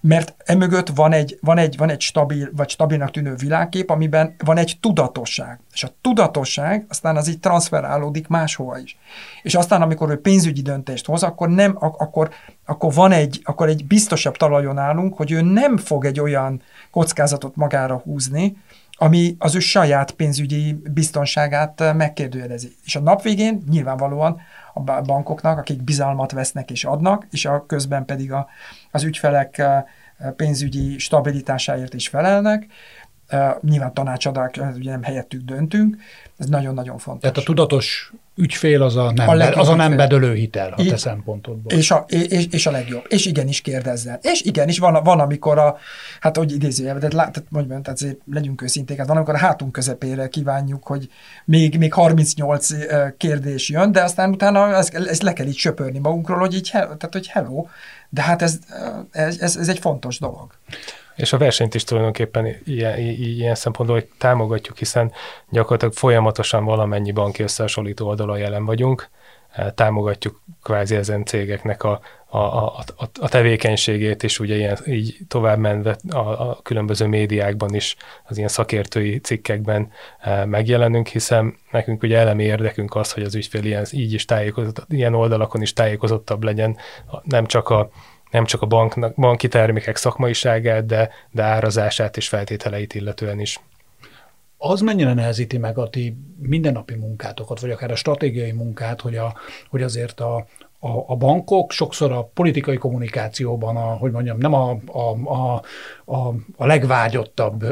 Speaker 3: mert emögött van egy, van egy, van egy stabil, vagy stabilnak tűnő világkép, amiben van egy tudatosság. És a tudatosság aztán az így transferálódik máshova is. És aztán, amikor ő pénzügyi döntést hoz, akkor, nem, akkor, akkor van egy, akkor egy biztosabb talajon állunk, hogy ő nem fog egy olyan kockázatot magára húzni, ami az ő saját pénzügyi biztonságát eh, megkérdőjelezi. És a nap végén nyilvánvalóan a bankoknak, akik bizalmat vesznek és adnak, és a közben pedig a, az ügyfelek eh, pénzügyi stabilitásáért is felelnek, eh, nyilván tanácsadák, ugye nem helyettük döntünk, ez nagyon-nagyon fontos.
Speaker 1: Tehát a tudatos ügyfél az a nem, a be, az a nem bedölő hitel a te szempontodból.
Speaker 3: És a, és, és a legjobb. És igenis kérdezzen. És igenis van, van amikor a, hát hogy idézőjelben, tehát mondjam, tehát azért legyünk őszinték, hát van, amikor a hátunk közepére kívánjuk, hogy még, még 38 kérdés jön, de aztán utána ezt, ezt le kell így söpörni magunkról, hogy így, tehát hogy hello, de hát ez, ez, ez, ez egy fontos dolog.
Speaker 4: És a versenyt is tulajdonképpen ilyen, ilyen szempontból hogy támogatjuk, hiszen gyakorlatilag folyamatosan valamennyi banki összehasonlító oldalon jelen vagyunk, eh, támogatjuk kvázi ezen cégeknek a, a, a, a tevékenységét, és ugye ilyen, így tovább menve a, a különböző médiákban is, az ilyen szakértői cikkekben e, megjelenünk, hiszen nekünk ugye elemi érdekünk az, hogy az ügyfél ilyen, így is tájékozott, ilyen oldalakon is tájékozottabb legyen, nem csak a nem csak a banknak, banki termékek szakmaiságát, de, de árazását és feltételeit illetően is.
Speaker 1: Az mennyire nehezíti meg a ti mindennapi munkátokat, vagy akár a stratégiai munkát, hogy, a, hogy azért a, a, a bankok sokszor a politikai kommunikációban, a, hogy mondjam, nem a, a, a, a, a legvágyottabb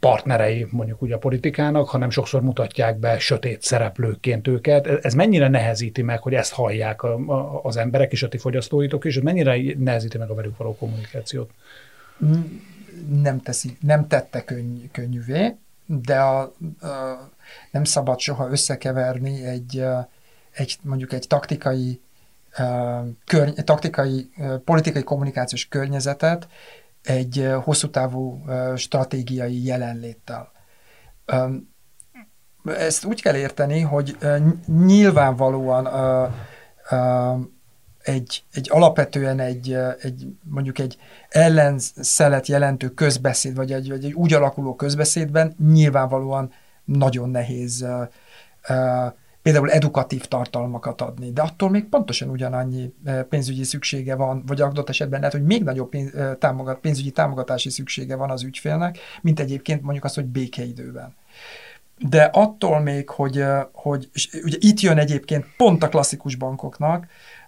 Speaker 1: partnerei mondjuk ugye a politikának, hanem sokszor mutatják be sötét szereplőként őket. Ez mennyire nehezíti meg, hogy ezt hallják a, a, az emberek és a ti fogyasztóitok is, ez mennyire nehezíti meg a velük való kommunikációt?
Speaker 3: Nem, teszi, nem tette könny, könnyűvé, de a, a, nem szabad soha összekeverni egy, egy mondjuk egy taktikai körny- taktikai, politikai kommunikációs környezetet egy hosszú távú stratégiai jelenléttel. Ezt úgy kell érteni, hogy nyilvánvalóan egy, egy alapvetően egy, egy, mondjuk egy ellenszelet jelentő közbeszéd, vagy egy, egy úgy alakuló közbeszédben nyilvánvalóan nagyon nehéz például edukatív tartalmakat adni, de attól még pontosan ugyanannyi pénzügyi szüksége van, vagy adott esetben lehet, hogy még nagyobb pénz, támogat, pénzügyi támogatási szüksége van az ügyfélnek, mint egyébként mondjuk az, hogy békeidőben. De attól még, hogy, hogy és ugye itt jön egyébként pont a klasszikus bankoknak,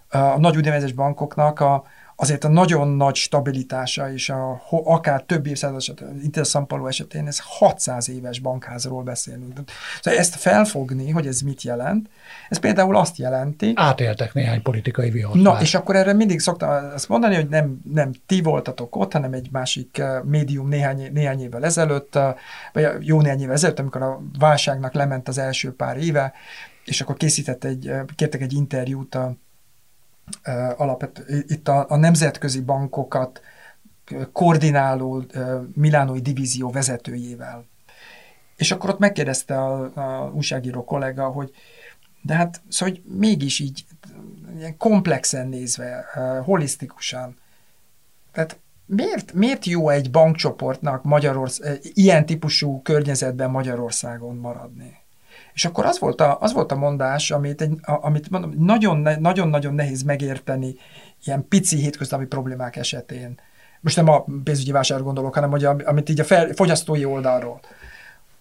Speaker 3: a nagy úgynevezett bankoknak a, azért a nagyon nagy stabilitása és a, akár több évszázad esetén, Intel San esetén ez 600 éves bankházról beszélünk. Szóval ezt felfogni, hogy ez mit jelent, ez például azt jelenti...
Speaker 1: Átéltek néhány politikai vihart.
Speaker 3: Na, már. és akkor erre mindig szoktam azt mondani, hogy nem, nem ti voltatok ott, hanem egy másik eh, médium néhány, néhány évvel ezelőtt, eh, vagy jó néhány évvel ezelőtt, amikor a válságnak lement az első pár éve, és akkor készített egy, eh, kértek egy interjút a alapvető, itt a, a nemzetközi bankokat koordináló Milánói divízió vezetőjével. És akkor ott megkérdezte a, a újságíró kollega, hogy de hát, szóval hogy mégis így ilyen komplexen nézve, holisztikusan. Tehát miért, miért jó egy bankcsoportnak Magyarország, ilyen típusú környezetben Magyarországon maradni? És akkor az volt a, az volt a mondás, amit, egy, amit mondom, nagyon-nagyon nehéz megérteni ilyen pici hétköznapi problémák esetén. Most nem a pénzügyi vásárra gondolok, hanem hogy amit így a fel, fogyasztói oldalról.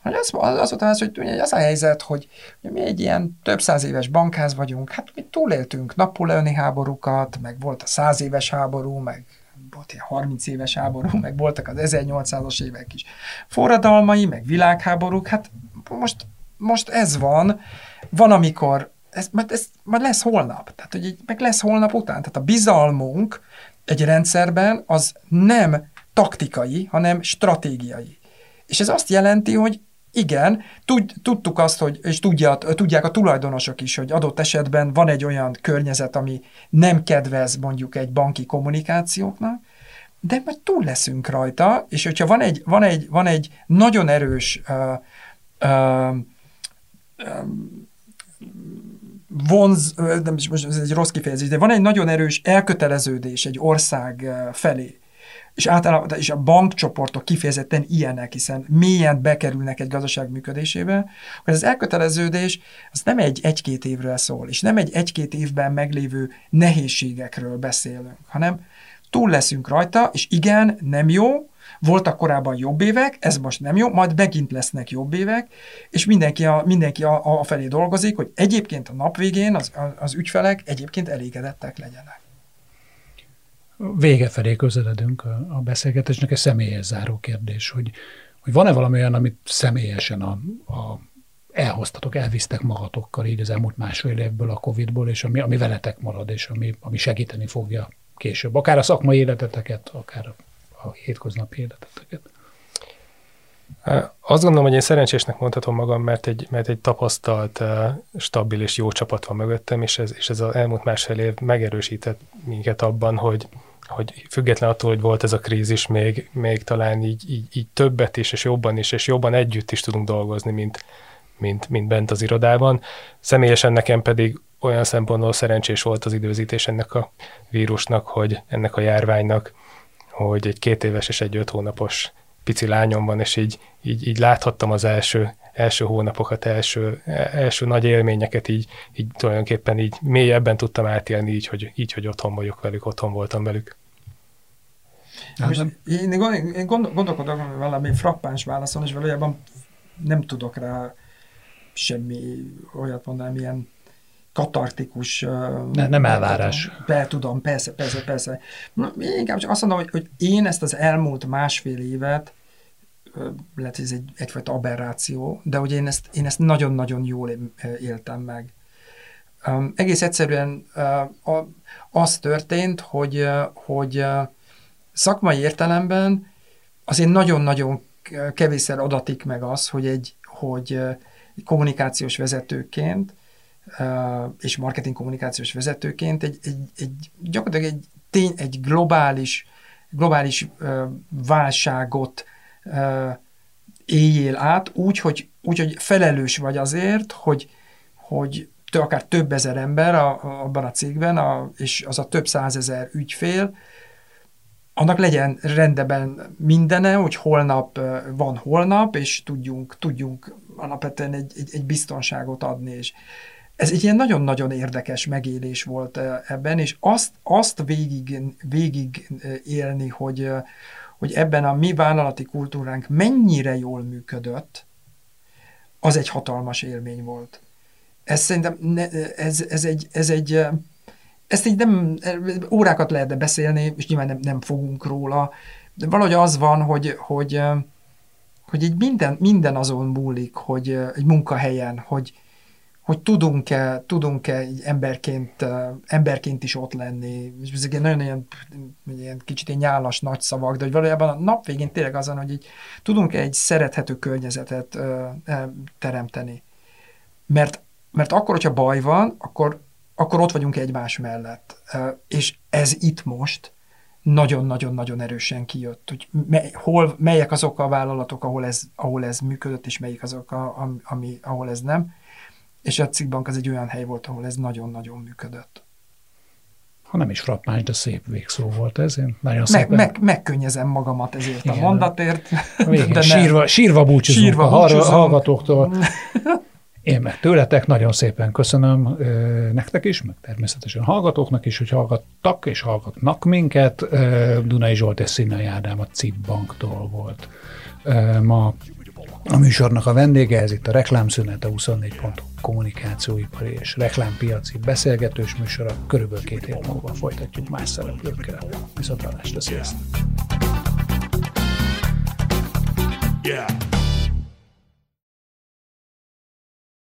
Speaker 3: Az, az, az volt az, hogy ugye, az a helyzet, hogy ugye, mi egy ilyen több száz éves bankház vagyunk, hát mi túléltünk napoleoni háborúkat, meg volt a száz éves háború, meg volt ilyen 30 éves háború, meg voltak az 1800-as évek is forradalmai, meg világháborúk, hát most most ez van, van, amikor ez, majd, ez majd lesz holnap, tehát hogy meg lesz holnap után. Tehát a bizalmunk egy rendszerben az nem taktikai, hanem stratégiai. És ez azt jelenti, hogy igen, tud, tudtuk azt, hogy, és tudja, tudják a tulajdonosok is, hogy adott esetben van egy olyan környezet, ami nem kedvez mondjuk egy banki kommunikációknak, de majd túl leszünk rajta, és hogyha van egy, van egy, van egy nagyon erős uh, uh, vonz, nem is most ez egy rossz kifejezés, de van egy nagyon erős elköteleződés egy ország felé, és általában és a bankcsoportok kifejezetten ilyenek, hiszen mélyen bekerülnek egy gazdaság működésébe, hogy az elköteleződés az nem egy egy-két évről szól, és nem egy egy-két évben meglévő nehézségekről beszélünk, hanem túl leszünk rajta, és igen, nem jó, voltak korábban jobb évek, ez most nem jó, majd megint lesznek jobb évek, és mindenki a, mindenki a, a felé dolgozik, hogy egyébként a nap végén az, az ügyfelek egyébként elégedettek legyenek.
Speaker 1: Vége felé közeledünk a, beszélgetésnek, egy személyes záró kérdés, hogy, hogy van-e valami olyan, amit személyesen a, a elhoztatok, elvisztek magatokkal így az elmúlt másfél évből a Covid-ból, és ami, ami veletek marad, és ami, ami segíteni fogja később, akár a szakmai életeteket, akár a a hétköznapi életeteket?
Speaker 4: Azt gondolom, hogy én szerencsésnek mondhatom magam, mert egy, mert egy tapasztalt, stabil és jó csapat van mögöttem, és ez, és ez az elmúlt másfél év megerősített minket abban, hogy, hogy független attól, hogy volt ez a krízis, még, még talán így, így, így többet is, és jobban is, és jobban együtt is tudunk dolgozni, mint, mint, mint bent az irodában. Személyesen nekem pedig olyan szempontból szerencsés volt az időzítés ennek a vírusnak, hogy ennek a járványnak, hogy egy két éves és egy öt hónapos pici lányom van, és így, így, így láthattam az első, első hónapokat, első, első nagy élményeket, így, így tulajdonképpen így mélyebben tudtam átélni, így hogy, így, hogy otthon vagyok velük, otthon voltam velük.
Speaker 3: Most én, én gondolkodok valami frappáns válaszon, és valójában nem tudok rá semmi olyat mondani, milyen katartikus...
Speaker 1: Ne, nem elvárás.
Speaker 3: Be, tudom, persze, persze, persze. Én inkább csak azt mondom, hogy, hogy én ezt az elmúlt másfél évet, lehet, hogy ez egy, egyfajta aberráció, de hogy én ezt, én ezt nagyon-nagyon jól éltem meg. Um, egész egyszerűen uh, az történt, hogy, uh, hogy uh, szakmai értelemben azért nagyon-nagyon kevésszer adatik meg az, hogy egy, hogy uh, kommunikációs vezetőként és marketing kommunikációs vezetőként egy, egy, egy gyakorlatilag egy, tény, egy globális, globális válságot éljél át, úgy hogy, úgy, hogy felelős vagy azért, hogy, hogy tő, akár több ezer ember a, a, abban a cégben, a, és az a több százezer ügyfél, annak legyen rendben mindene, hogy holnap van holnap, és tudjunk, tudjunk alapvetően egy, egy, egy biztonságot adni. És, ez egy ilyen nagyon-nagyon érdekes megélés volt ebben, és azt, azt végig, végig élni, hogy, hogy ebben a mi vállalati kultúránk mennyire jól működött, az egy hatalmas élmény volt. Ez szerintem, ez, ez, egy, ez egy, ezt így nem, órákat lehetne beszélni, és nyilván nem, nem fogunk róla, de valahogy az van, hogy, hogy, hogy így minden, minden azon múlik, hogy egy munkahelyen, hogy, hogy tudunk-e, tudunk-e emberként, emberként is ott lenni, és ezek nagyon ilyen, ilyen kicsit ilyen nyálas nagy szavak, de hogy valójában a nap végén tényleg azon, hogy így tudunk-e egy szerethető környezetet teremteni. Mert, mert akkor, hogyha baj van, akkor, akkor ott vagyunk egymás mellett. És ez itt most nagyon-nagyon-nagyon erősen kijött, hogy me, hol, melyek azok a vállalatok, ahol ez, ahol ez működött, és melyik azok, a, ami, ahol ez nem és a cikkbank az egy olyan hely volt, ahol ez nagyon-nagyon működött.
Speaker 1: ha nem is frappáns, de szép végszó volt ez. Én nagyon
Speaker 3: Meg,
Speaker 1: szépen...
Speaker 3: meg, megkönnyezem magamat ezért
Speaker 1: Igen.
Speaker 3: a mondatért.
Speaker 1: Végén
Speaker 3: de nem.
Speaker 1: sírva, sírva búcsúzunk
Speaker 3: Sírva
Speaker 1: a
Speaker 3: búcsúzunk.
Speaker 1: hallgatóktól. Én meg tőletek nagyon szépen köszönöm ö, nektek is, meg természetesen hallgatóknak is, hogy hallgattak és hallgatnak minket. Ö, Dunai Zsolt és Színai Ádám a CIP Banktól volt. Ö, ma a műsornak a vendége, ez itt a reklámszünet, a 24 pont kommunikációipari és reklámpiaci beszélgetős műsora. Körülbelül két hét múlva folytatjuk más szereplőkkel. Viszontlátásra, sziasztok!
Speaker 5: Yeah.